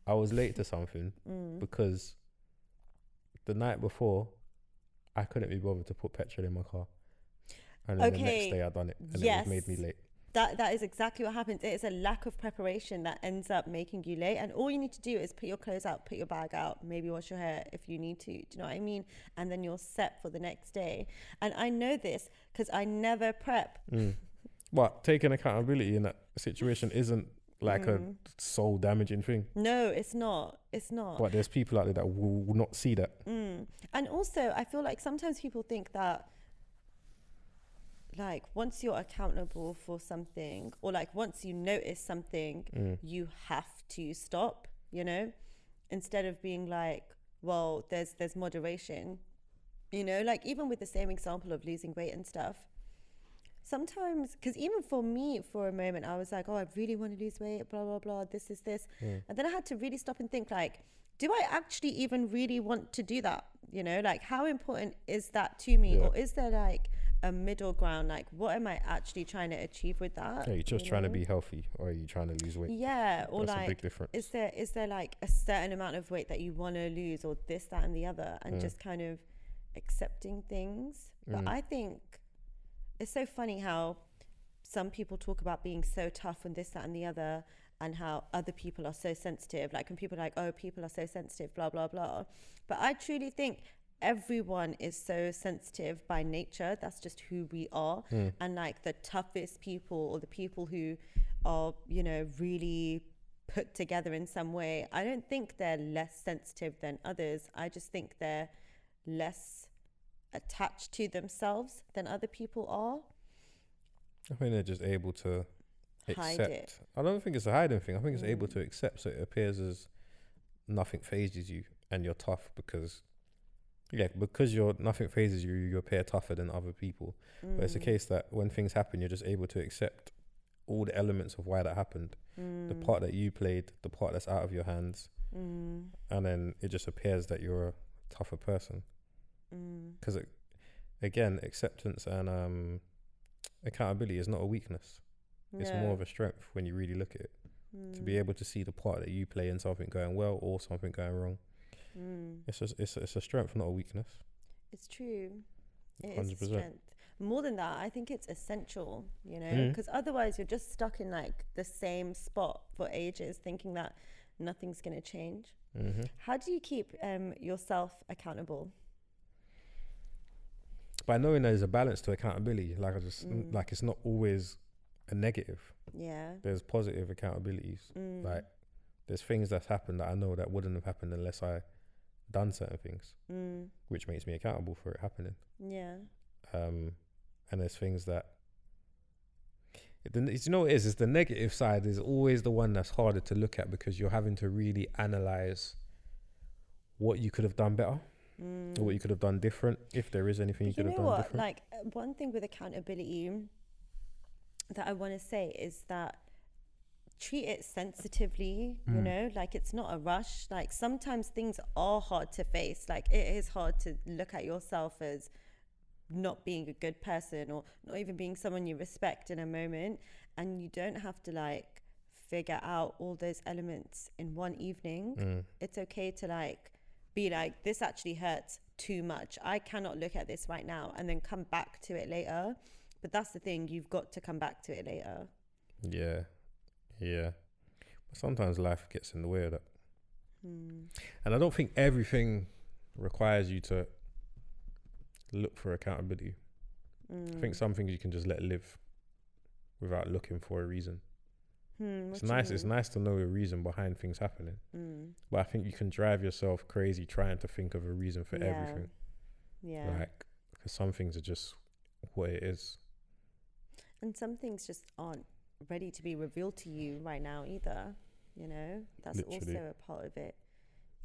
I was late to something mm. because the night before, I couldn't be bothered to put petrol in my car, and then the Okay, next day I done it, and it yes. was made me late. That that is exactly what happens. It is a lack of preparation that ends up making you late. And all you need to do is put your clothes out, put your bag out, maybe wash your hair if you need to. Do you know what I mean? And then you're set for the next day. And I know this because I never prep. Mm. But taking accountability in that situation isn't like Mm. a soul damaging thing. No, it's not. It's not. But there's people out there that will, will not see that. Mm. And also, I feel like sometimes people think that, like, once you're accountable for something, or like once you notice something, Mm. you have to stop. You know, instead of being like, well, there's there's moderation. You know, like even with the same example of losing weight and stuff. Sometimes, because even for me, for a moment, I was like, oh, I really want to lose weight, blah, blah, blah, this is this. Mm. And then I had to really stop and think, like, do I actually even really want to do that? You know, like, how important is that to me? Yeah. Or is there like a middle ground? Like, what am I actually trying to achieve with that? Yeah, you're just you trying to be healthy or are you trying to lose weight? Yeah, or That's a big like, difference. is there is there like a certain amount of weight that you want to lose, or this, that, and the other, and Mm. just kind of accepting things? But Mm. I think it's so funny how some people talk about being so tough and this, that, and the other, and how other people are so sensitive. Like when people are like, oh, people are so sensitive, blah, blah, blah. But I truly think everyone is so sensitive by nature. That's just who we are. Mm. And like the toughest people or the people who are, you know, really put together in some way, I don't think they're less sensitive than others. I just think they're less attached to themselves than other people are. I think they're just able to Hide accept. it. I don't think it's a hiding thing. I think it's able Mm. to accept so it appears as nothing fazes you and you're tough because yeah, because you're nothing fazes you, you appear tougher than other people. But it's a Mm, case that when things happen you're just able to accept all the elements of why that happened. The mm, part that you played, the part that's out of your hands, mm, and then it just appears that you're a tougher person. mm. Because again, acceptance and um, accountability is not a weakness. It's more of a strength when you really look at it. To be Mm, able to see the part that you play in something going well or something going wrong. Mm. It's just, it's it's a strength, not a weakness. It's true. It is 100%. strength. More than that, I think it's essential, you know, Mm. because otherwise you're just stuck in like the same spot for ages, thinking that nothing's going to change. hmm How do you keep um, yourself accountable? By knowing there's a balance to accountability, like I just Mm. like it's not always a negative. Yeah. There's positive accountabilities. Mm. Like there's things that's happened that I know that wouldn't have happened unless I done certain things, Mm. which makes me accountable for it happening. Yeah. Um, and there's things that. The, you know what it is? Is the negative side is always the one that's harder to look at because you're having to really analyze what you could have done better Mm. or what you could have done different if there is anything you could have know done what? different. Like uh, one thing with accountability that I want to say is that treat it sensitively. You Mm. know, like it's not a rush. Like sometimes things are hard to face. Like it is hard to look at yourself as not being a good person or not even being someone you respect in a moment, and you don't have to like figure out all those elements in one evening Mm. it's okay to like be like this actually hurts too much i cannot look at this right now and then come back to it later but that's the thing you've got to come back to it later Yeah, yeah. But sometimes life gets in the way of that, Hmm. and I don't think everything requires you to look for accountability. I think Mm. some things you can just let live without looking for a reason. Hmm, It's what do you nice. It's nice to know a reason behind things happening, Mm. but I think you can drive yourself crazy trying to think of a reason for Yeah. everything. yeah Like, because some things are just what it is. and some things just aren't ready to be revealed to you right now either you know that's Literally. also a part of it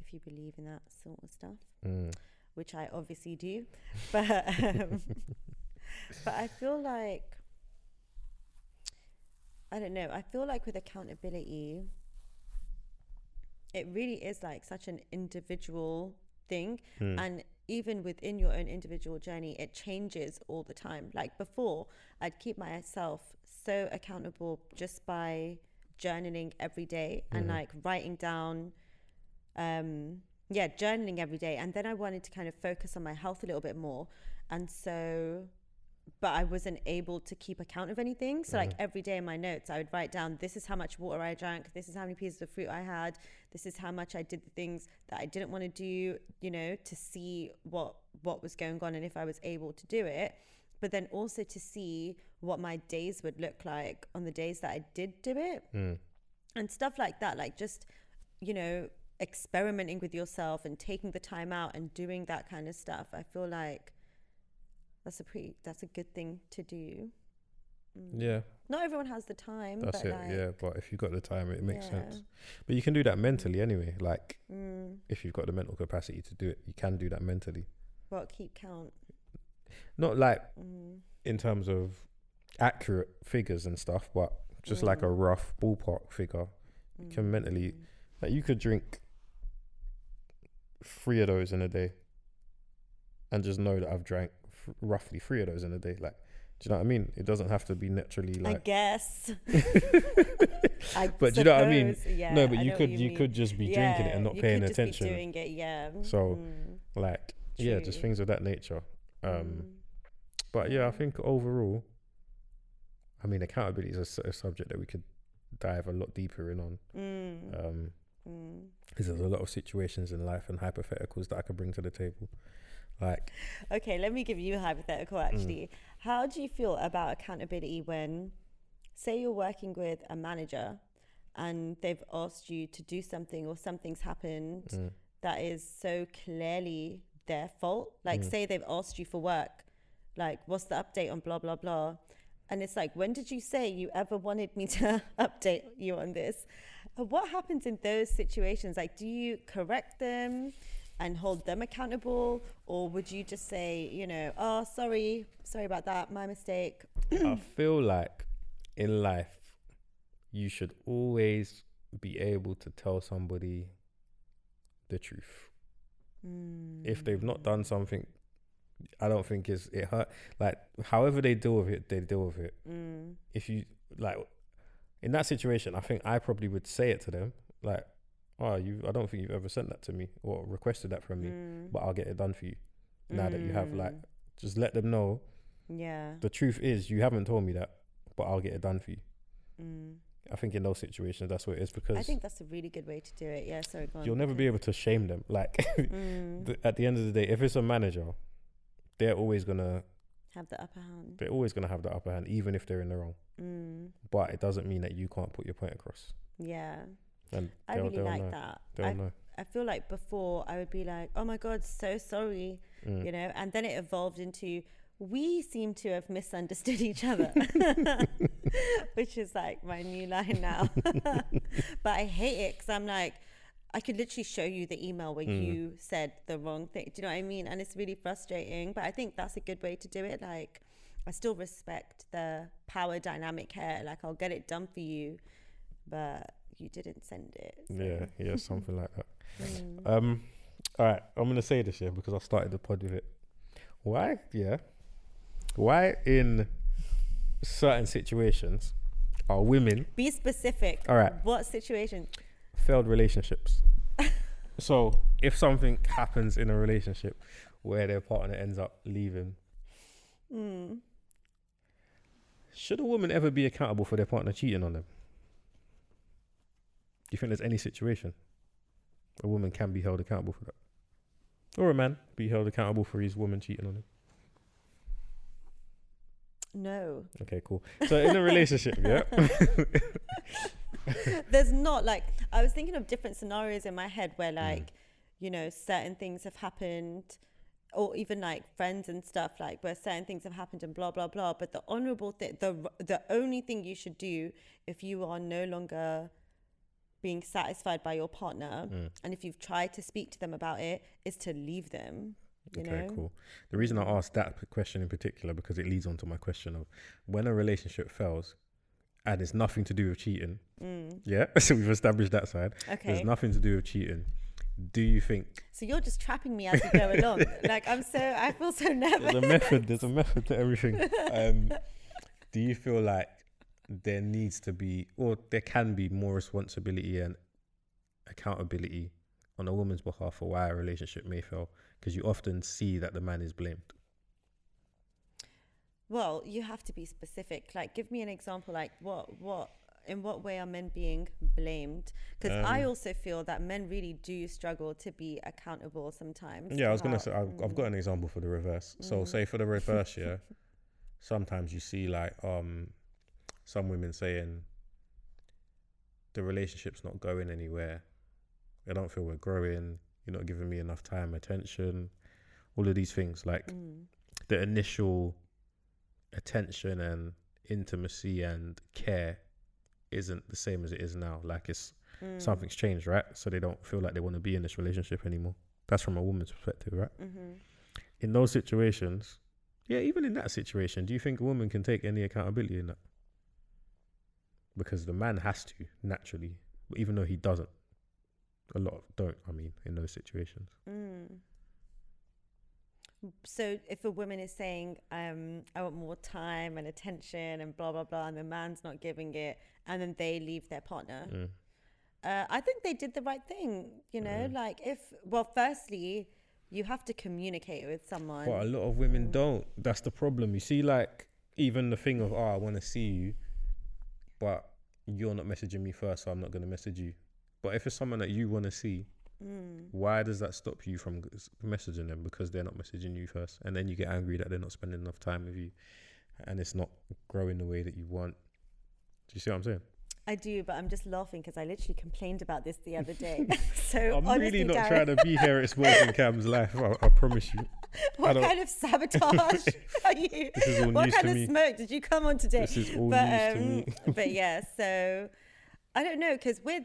if you believe in that sort of stuff, Mm. which I obviously do. But um, but I feel like I don't know. I feel like with accountability, it really is like such an individual thing, Mm. and even within your own individual journey, it changes all the time. Like before, I'd keep myself so accountable just by journaling every day and Mhm. like writing down um yeah journaling every day and then i wanted to kind of focus on my health a little bit more and so but i wasn't able to keep account of anything. So like every day in my notes i would write down this is how much water i drank. This is how many pieces of fruit i had. This is how much i did the things that i didn't want to do you know to see what what was going on and if i was able to do it. But then also to see what my days would look like on the days that i did do it Mm. and stuff like that like just you know experimenting with yourself and taking the time out and doing that kind of stuff. I feel like that's a pretty that's a good thing to do Mm. Yeah, not everyone has the time that's but it. like, yeah, but if you've got the time, it makes yeah. sense. But you can do that mentally anyway. Like mm, if you've got the mental capacity to do it, you can do that mentally. well keep count Not like mm, in terms of accurate figures and stuff, but just like a Mm. rough ballpark figure. You can mentally, mm. like you could drink three of those in a day, and just know that I've drank f- roughly three of those in a day. Like, do you know what I mean? It doesn't have to be naturally i guess I But do you know what I mean? yeah, no, but I you could you mean. could just be drinking it and not you paying could just be attention. doing it yeah So, Mm, Like, yeah, just things of that nature. Um, mm. But yeah, I think overall, I mean, accountability is a subject that we could dive a lot deeper in on. Mm, Um, mm. because there's a lot of situations in life and hypotheticals that I could bring to the table. Like, Okay, let me give you a hypothetical Mm. actually. How do you feel about accountability when, say, you're working with a manager and they've asked you to do something or something's happened mm, that is so clearly their fault? Like, Mm. say they've asked you for work, like, what's the update on blah, blah, blah? And it's like, when did you say you ever wanted me to update you on this? Uh, What happens in those situations? Like, do you correct them and hold them accountable? Or would you just say, you know, oh, sorry, sorry about that, my mistake? I feel like in life, you should always be able to tell somebody the truth. If they've not done something, I don't think it's it hurt. Like, however they deal with it, they deal with it. Mm, if you like in that situation, I think I probably would say it to them like, "Oh, you, I don't think you've ever sent that to me or requested that from me, mm, but I'll get it done for you." Now that you have like, mm. just let them know yeah. the truth is you haven't told me that, but I'll get it done for you. Mm. I think in those situations that's what it is because I think that's a really good way to do it. Yeah, sorry, go on. you'll never be able to shame them. Like Mm, the, at the end of the day, if it's a manager, they're always gonna have the upper hand. they're always gonna have the upper hand, even if they're in the wrong. Mm, But it doesn't mean that you can't put your point across. yeah, And I really like know. that. I, know. I feel like before I would be like, oh my God, so sorry, Mm. you know, and then it evolved into, we seem to have misunderstood each other, which is like my new line now. but I hate it because I'm like, I could literally show you the email where Mm. you said the wrong thing. Do you know what I mean? And it's really frustrating. But I think that's a good way to do it. Like, I still respect the power dynamic here. Like, I'll get it done for you, but you didn't send it. so, Yeah, yeah, something like that. mm. Um, all right, I'm gonna say this here because I started the pod with it. Why? Yeah. Why in certain situations are women Be specific. All right. What situation? failed relationships? so if something happens in a relationship where their partner ends up leaving, Mm. should a woman ever be accountable for their partner cheating on them? Do you think there's any situation a woman can be held accountable for that? Or a man be held accountable for his woman cheating on him? No. Okay, cool. So in a relationship, yeah. There's not like I was thinking of different scenarios in my head Mm. where like, you know, certain things have happened or even like friends and stuff like where certain things have happened and blah blah blah but the honorable thing the the only thing you should do if you are no longer being satisfied by your partner, Mm. and if you've tried to speak to them about it, is to leave them. You okay, know? cool. The reason I asked that question in particular because it leads on to my question of when a relationship fails and it's nothing to do with cheating. Mm. Yeah, so we've established that side. Okay. There's nothing to do with cheating. Do you think So you're just trapping me as we go along. like I'm so I feel so nervous. there's a method? There's a method to everything. Um, do you feel like there needs to be, or there can be, more responsibility and accountability on a woman's behalf for why a relationship may fail? Because you often see that the man is blamed. Well, you have to be specific. Like, give me an example. Like, what, what, in what way are men being blamed? Because I Um, also feel that men really do struggle to be accountable sometimes. Yeah, I was gonna say I've, I've got an example for the reverse. So Mm. say for the reverse, yeah, sometimes you see like um some women saying the relationship's not going anywhere. I don't feel we're growing. You're not giving me enough time, attention, all of these things. Like Mm. the initial attention and intimacy and care isn't the same as it is now. Like it's Mm. something's changed, right? So they don't feel like they want to be in this relationship anymore. That's from a woman's perspective, right? Mm-hmm. in those situations, yeah, even in that situation, do you think a woman can take any accountability in that? Because the man has to naturally, even though he doesn't. A lot of don't. I mean, in those situations, Mm. So if a woman is saying, um, I want more time and attention and blah blah blah, and the man's not giving it, and then they leave their partner, Mm. uh, I think they did the right thing. You know, Mm. like if well, firstly, you have to communicate with someone. but a lot of women Mm. don't. That's the problem. You see, like even the thing of, oh, I want to see you, but you're not messaging me first, so I'm not going to message you. But if it's someone that you want to see, Mm. why does that stop you from messaging them because they're not messaging you first and then you get angry that they're not spending enough time with you and it's not growing the way that you want do you see what i'm saying I do, but I'm just laughing because I literally complained about this the other day. so i'm honestly, really not Darren, trying to be here sports and cam's life I, I promise you what kind of sabotage are you? this is all what news kind to of me smoke did you come on today? this is all but news to um, me but yeah, so I don't know because with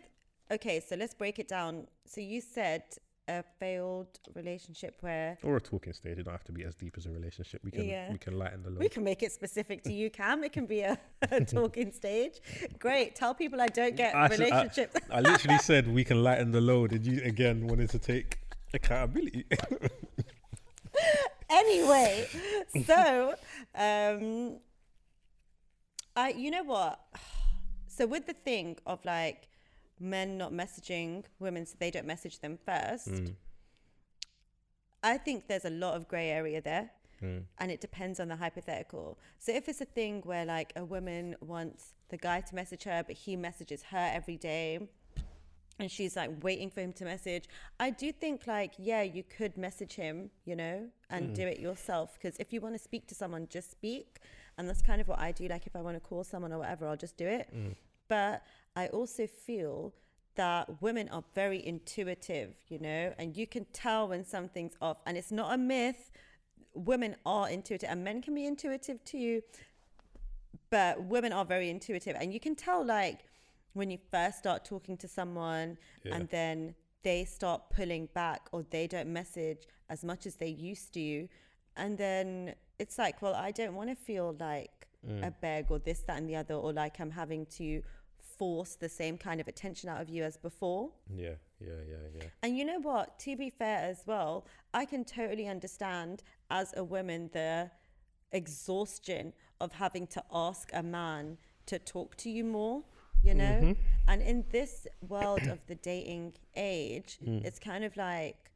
okay, so let's break it down. So you said a failed relationship where or a talking stage it don't have to be as deep as a relationship we can Yeah. we can lighten the load we can make it specific to you, Cam. It can be a, a talking stage. Great. Tell people I don't get I said- I- relationships. i literally said we can lighten the load and you again wanted to take accountability anyway, so um, I, you know what? So with the thing of like men not messaging women, so they don't message them first. Mm, I think there's a lot of grey area there. mm, and it depends on the hypothetical. So if it's a thing where like a woman wants the guy to message her, but he messages her every day, and she's like waiting for him to message, I do think like yeah, you could message him, you know, and do it yourself. Because if you want to speak to someone, just speak, and that's kind of what I do. Like if I want to call someone or whatever, I'll just do it. But I also feel that women are very intuitive, you know, and you can tell when something's off, and it's not a myth. Women are intuitive and men can be intuitive too but women are very intuitive. And you can tell like when you first start talking to someone Yeah. and then they start pulling back or they don't message as much as they used to. And then it's like well i don't want to feel like a mm. beg or this that and the other or like i'm having to force the same kind of attention out of you as before. Yeah yeah yeah yeah. And you know what? To be fair as well, I can totally understand as a woman the exhaustion of having to ask a man to talk to you more, you know? Mm-hmm. And in this world of the dating age, mm. it's kind of like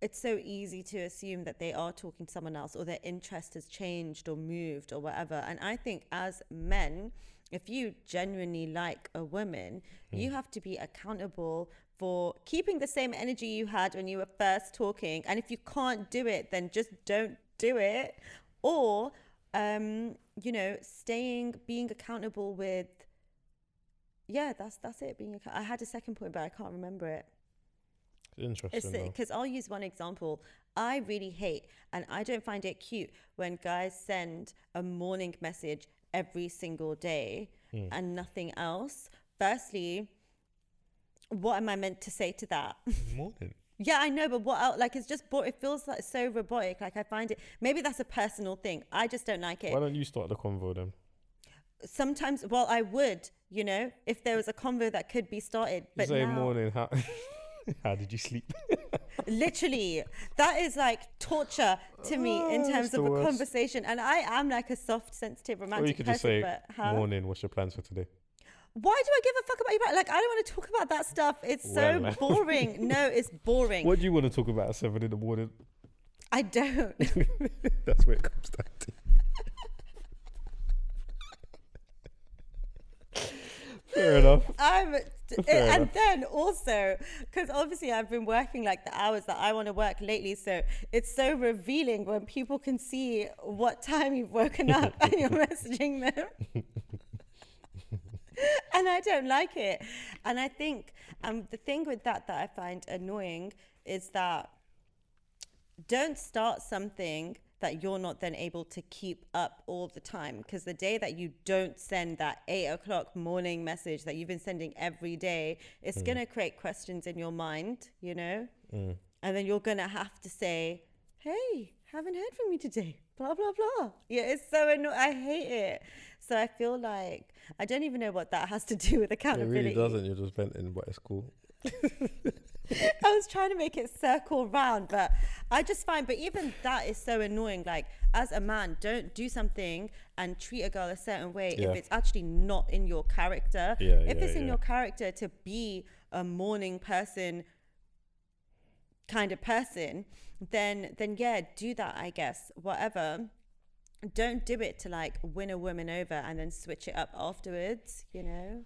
it's so easy to assume that they are talking to someone else or their interest has changed or moved or whatever. And I think as men, if you genuinely like a woman, you have to be accountable for keeping the same energy you had when you were first talking. And if you can't do it, then just don't do it. Or, um, you know, staying, being accountable with. Yeah, that's that's it. Being, I had a second point, but I can't remember it. Interesting. Because I'll use one example. I really hate, and I don't find it cute when guys send a morning message every single day hmm. and nothing else. firstly, what am I meant to say to that? Morning. Yeah, I know, but what else? Like, it's just, it feels like so robotic. Like, I find it, maybe that's a personal thing. I just don't like it. Why don't you start the convo then? Sometimes, well, I would, you know, if there was a convo that could be started. You But say now, morning. How how did you sleep? literally, that is like torture to me ah, in Oh, terms of a worst. conversation. And I am like a soft, sensitive, or romantic you could person. just say but how? morning. What's your plans for today? Why do I give a fuck about your Like, I don't want to talk about that stuff. It's so Well. boring. no, it's boring. What do you want to talk about at seven in the morning? I don't. That's where it comes down to. Fair enough. I'm, and then also, because obviously I've been working like the hours that I want to work lately, so it's so revealing when people can see what time you've woken up and you're messaging them. and I don't like it. And I think um, the thing with that that I find annoying is that don't start something that you're not then able to keep up all the time. Because the day that you don't send that eight o'clock morning message that you've been sending every day, it's mm. going to create questions in your mind, you know? Mm. And then you're going to have to say, hey, haven't heard from you today. Blah, blah, blah. Yeah, it's so annoying. I hate it. So I feel like I don't even know what that has to do with accountability. It really doesn't. You're just venting, but it's cool. I was trying to make it circle round, but I just find, but even that is so annoying. Like, as a man, don't do something and treat a girl a certain way Yeah. if it's actually not in your character. Yeah, if yeah, it's in your character to be a morning person kind of person, then then yeah, do that, I guess. Whatever. Don't do it to like win a woman over and then switch it up afterwards, you know?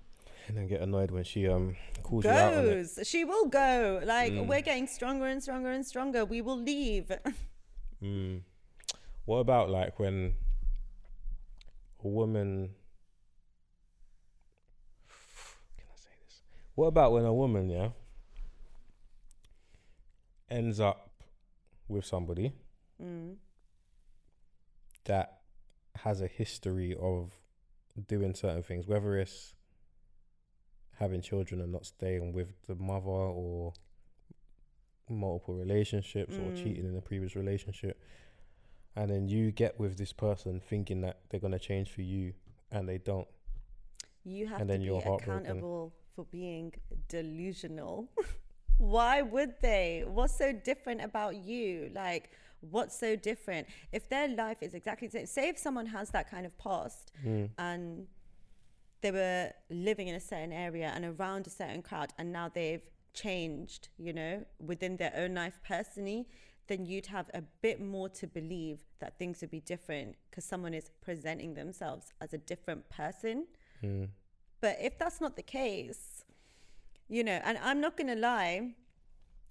And then get annoyed when she um calls you out on it. goes. She will go. Like Mm. we're getting stronger and stronger and stronger. We will leave. Mm. What about like when a woman? Can I say this? What about when a woman, yeah, ends up with somebody Mm. that has a history of doing certain things, whether it's having children and not staying with the mother or multiple relationships or Mm. cheating in a previous relationship. And then you get with this person thinking that they're going to change for you and they don't. You have And to then be you're accountable for being delusional. Why would they? What's so different about you? Like, what's so different? If their life is exactly the same, say if someone has that kind of past Mm. and they were living in a certain area and around a certain crowd and now they've changed, you know, within their own life personally, then you'd have a bit more to believe that things would be different because someone is presenting themselves as a different person. Mm. But if that's not the case, you know, and I'm not going to lie,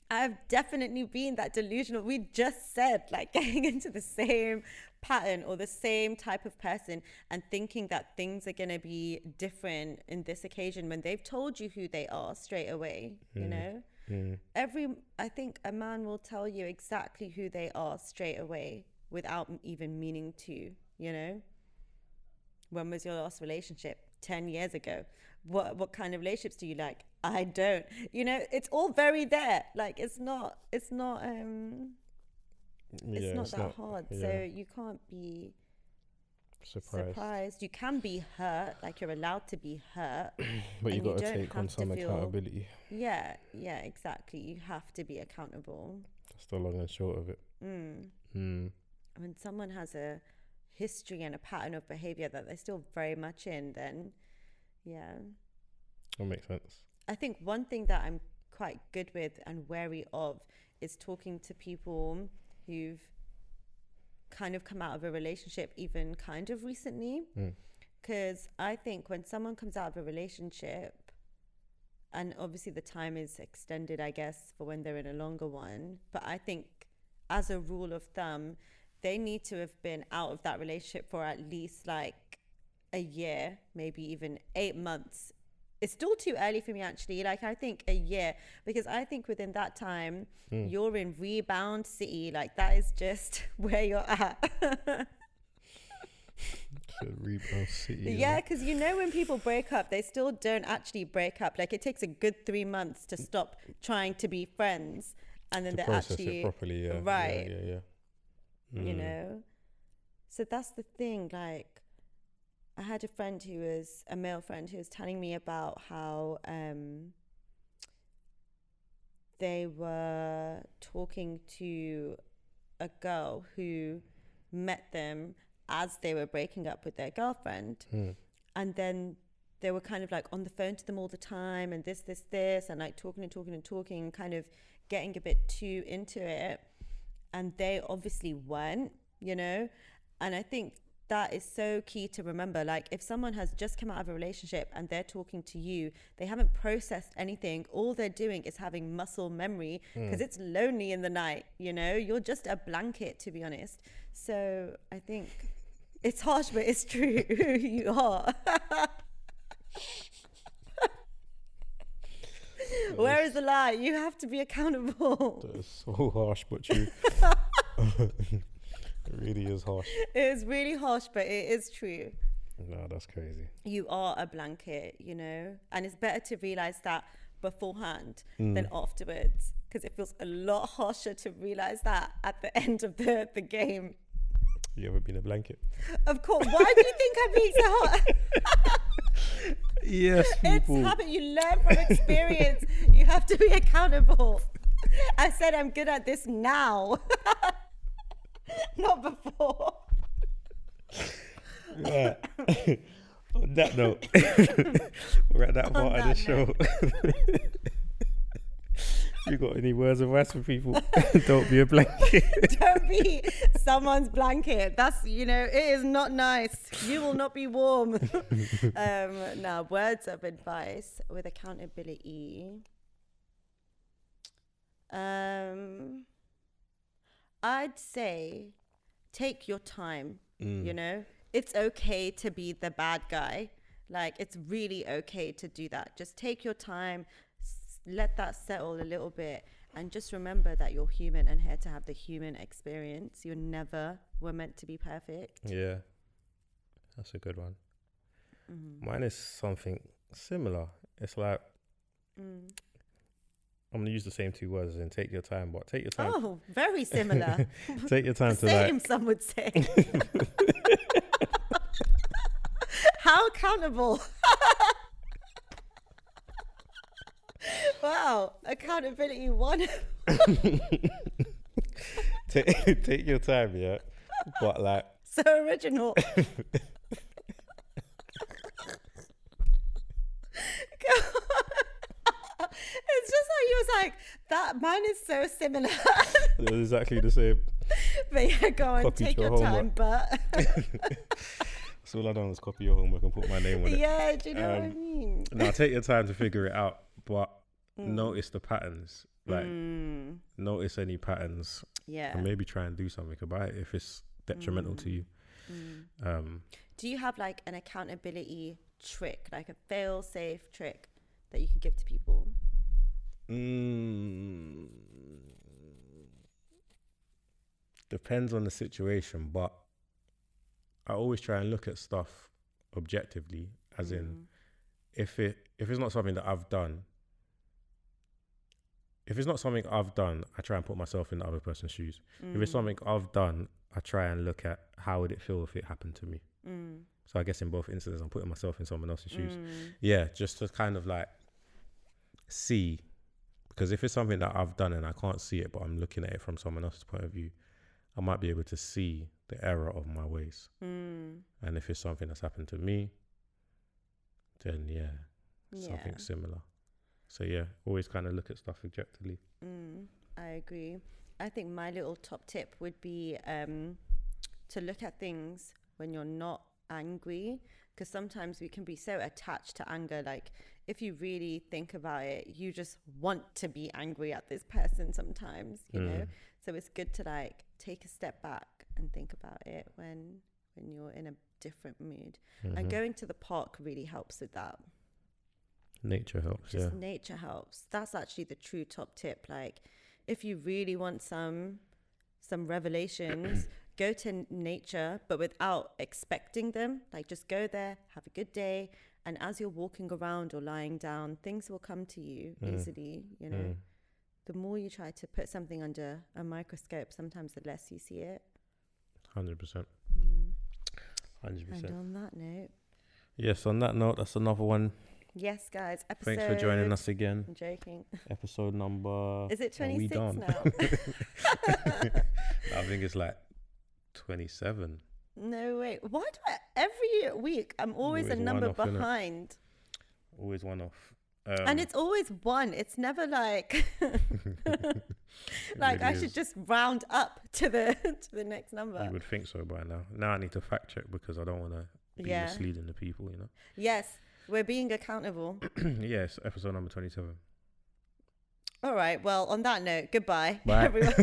I've definitely been that delusional. We just said, like, getting into the same pattern or the same type of person and thinking that things are going to be different in this occasion when they've told you who they are straight away, you know? Mm. Every, I think a man will tell you exactly who they are straight away without even meaning to, you know? When was your last relationship? 10 years ago. What what kind of relationships do you like? I don't. You know, it's all very there. Like it's not it's not um it's Yeah, not it's that not hard. yeah. So you can't be surprised. surprised. You can be hurt, like you're allowed to be hurt. But you've got to take on some feel- accountability. Yeah, yeah, exactly. You have to be accountable. That's the long and short of it. Mm. Mm. When someone has a history and a pattern of behavior that they're still very much in, then yeah. That makes sense. I think one thing that I'm quite good with and wary of is talking to people who've kind of come out of a relationship even kind of recently. Mm. Because I think when someone comes out of a relationship, and obviously the time is extended, I guess, for when they're in a longer one, but I think as a rule of thumb, they need to have been out of that relationship for at least like a year, maybe even eight months. It's still too early for me, actually. Like, I think a year, because I think within that time, Mm. you're in rebound city. Like, that is just where you're at. Rebound City. Yeah, because you know when people break up, they still don't actually break up. Like it takes a good three months to stop trying to be friends, and then to they process actually properly. Yeah. right. Yeah, yeah, yeah. you Mm. know so that's the thing like i had a friend who was a male friend who was telling me about how um they were talking to a girl who met them as they were breaking up with their girlfriend. Mm. and then they were kind of like on the phone to them all the time and this this this and like talking and talking and talking kind of getting a bit too into it. And they obviously weren't you know? And i think that is so key to remember. Like if someone has just come out of a relationship and they're talking to you they haven't processed anything. All they're doing is having muscle memory hmm. because it's lonely in the night you know? You're just a blanket to be honest. So i think it's harsh but it's true. You are. Where is the lie? You have to be accountable. That is so harsh, but true. it really is harsh. it is really harsh but it is true No, that's crazy. you are a blanket, you know, and it's better to realize that beforehand hmm. than afterwards because it feels a lot harsher to realize that at the end of the, the game. You ever been a blanket? Of course, why do you think I'm being so hot? Yes, It's people. habit. You learn from experience. you have to be accountable. I said I'm good at this now, not before. Right. On that note, we're at that part of the show. you got any words of advice for people? Don't be a blanket. Don't be someone's blanket. That's you know, it is not nice. You will not be warm. um, now, words of advice with accountability. Um, I'd say take your time. You know, it's okay to be the bad guy. Like it's really okay to do that. Just take your time, s- let that settle a little bit, and just remember that you're human and here to have the human experience. You're never were meant to be perfect. yeah, that's a good one. Mm-hmm. Mine is something similar. It's like Mm. I'm gonna use the same two words and take your time, but take your time. Oh, very similar. Take your time to Same, like. some would say. How accountable? wow, accountability one. Take, take your time, yeah. But like, so original. It's just like you was like that. Mine is so similar. they're exactly the same. but yeah, go on, Copied take your your time. But So all I done was copy your homework and put my name on it. yeah, do you know what I Um, mean? Now take your time to figure it out, but Mm. notice the patterns. Like Mm, notice any patterns yeah. and maybe try and do something about it if it's detrimental to you. Mm. Um, Do you have like an accountability trick, like a fail safe trick that you could give to people? Mm, depends on the situation, but I always try and look at stuff objectively, as in Mm. if it if it's not something that I've done, if it's not something I've done, I try and put myself in the other person's shoes. If it's Mm. something I've done, I try and look at how would it feel if it happened to me. Mm. So I guess in both instances, I'm putting myself in someone else's shoes. Mm. Yeah, just to kind of like see, because if it's something that I've done and I can't see it, but I'm looking at it from someone else's point of view, I might be able to see the error of my ways. Mm. And if it's something that's happened to me, then yeah, Yeah. something similar. So yeah, always kind of look at stuff objectively. Mm, I agree. I think my little top tip would be um, to look at things when you're not angry, because sometimes we can be so attached to anger. Like, if you really think about it, you just want to be angry at this person sometimes, you know? Mm. So it's good to like take a step back and think about it when when you're in a different mood. And Mhm. going to the park really helps with that Nature helps, just yeah. nature helps that's actually the true top tip like if you really want some some revelations go to nature, but without expecting them. Like just go there, have a good day, and as you're walking around or lying down, things will come to you Mm. easily. You know, Mm. the more you try to put something under a microscope, sometimes the less you see it. Hundred percent. Mm. Hundred And percent. on that note, Yes. On that note, that's another one. yes, guys, episode. Thanks for joining us again. I'm joking. Episode number. Is it are we 26 done? now? I think it's like twenty-seven. no way. Why do I every week I'm always, Always a number off, behind? Always one off. Um, and it's always one. It's never like like I should is. just round up to the to the next number. You would think so by now. Now I need to fact check because I don't want to be Yeah. misleading the people. You know. Yes, we're being accountable. yes. Episode number twenty-seven. All right. Well, on that note, goodbye, Bye. everyone.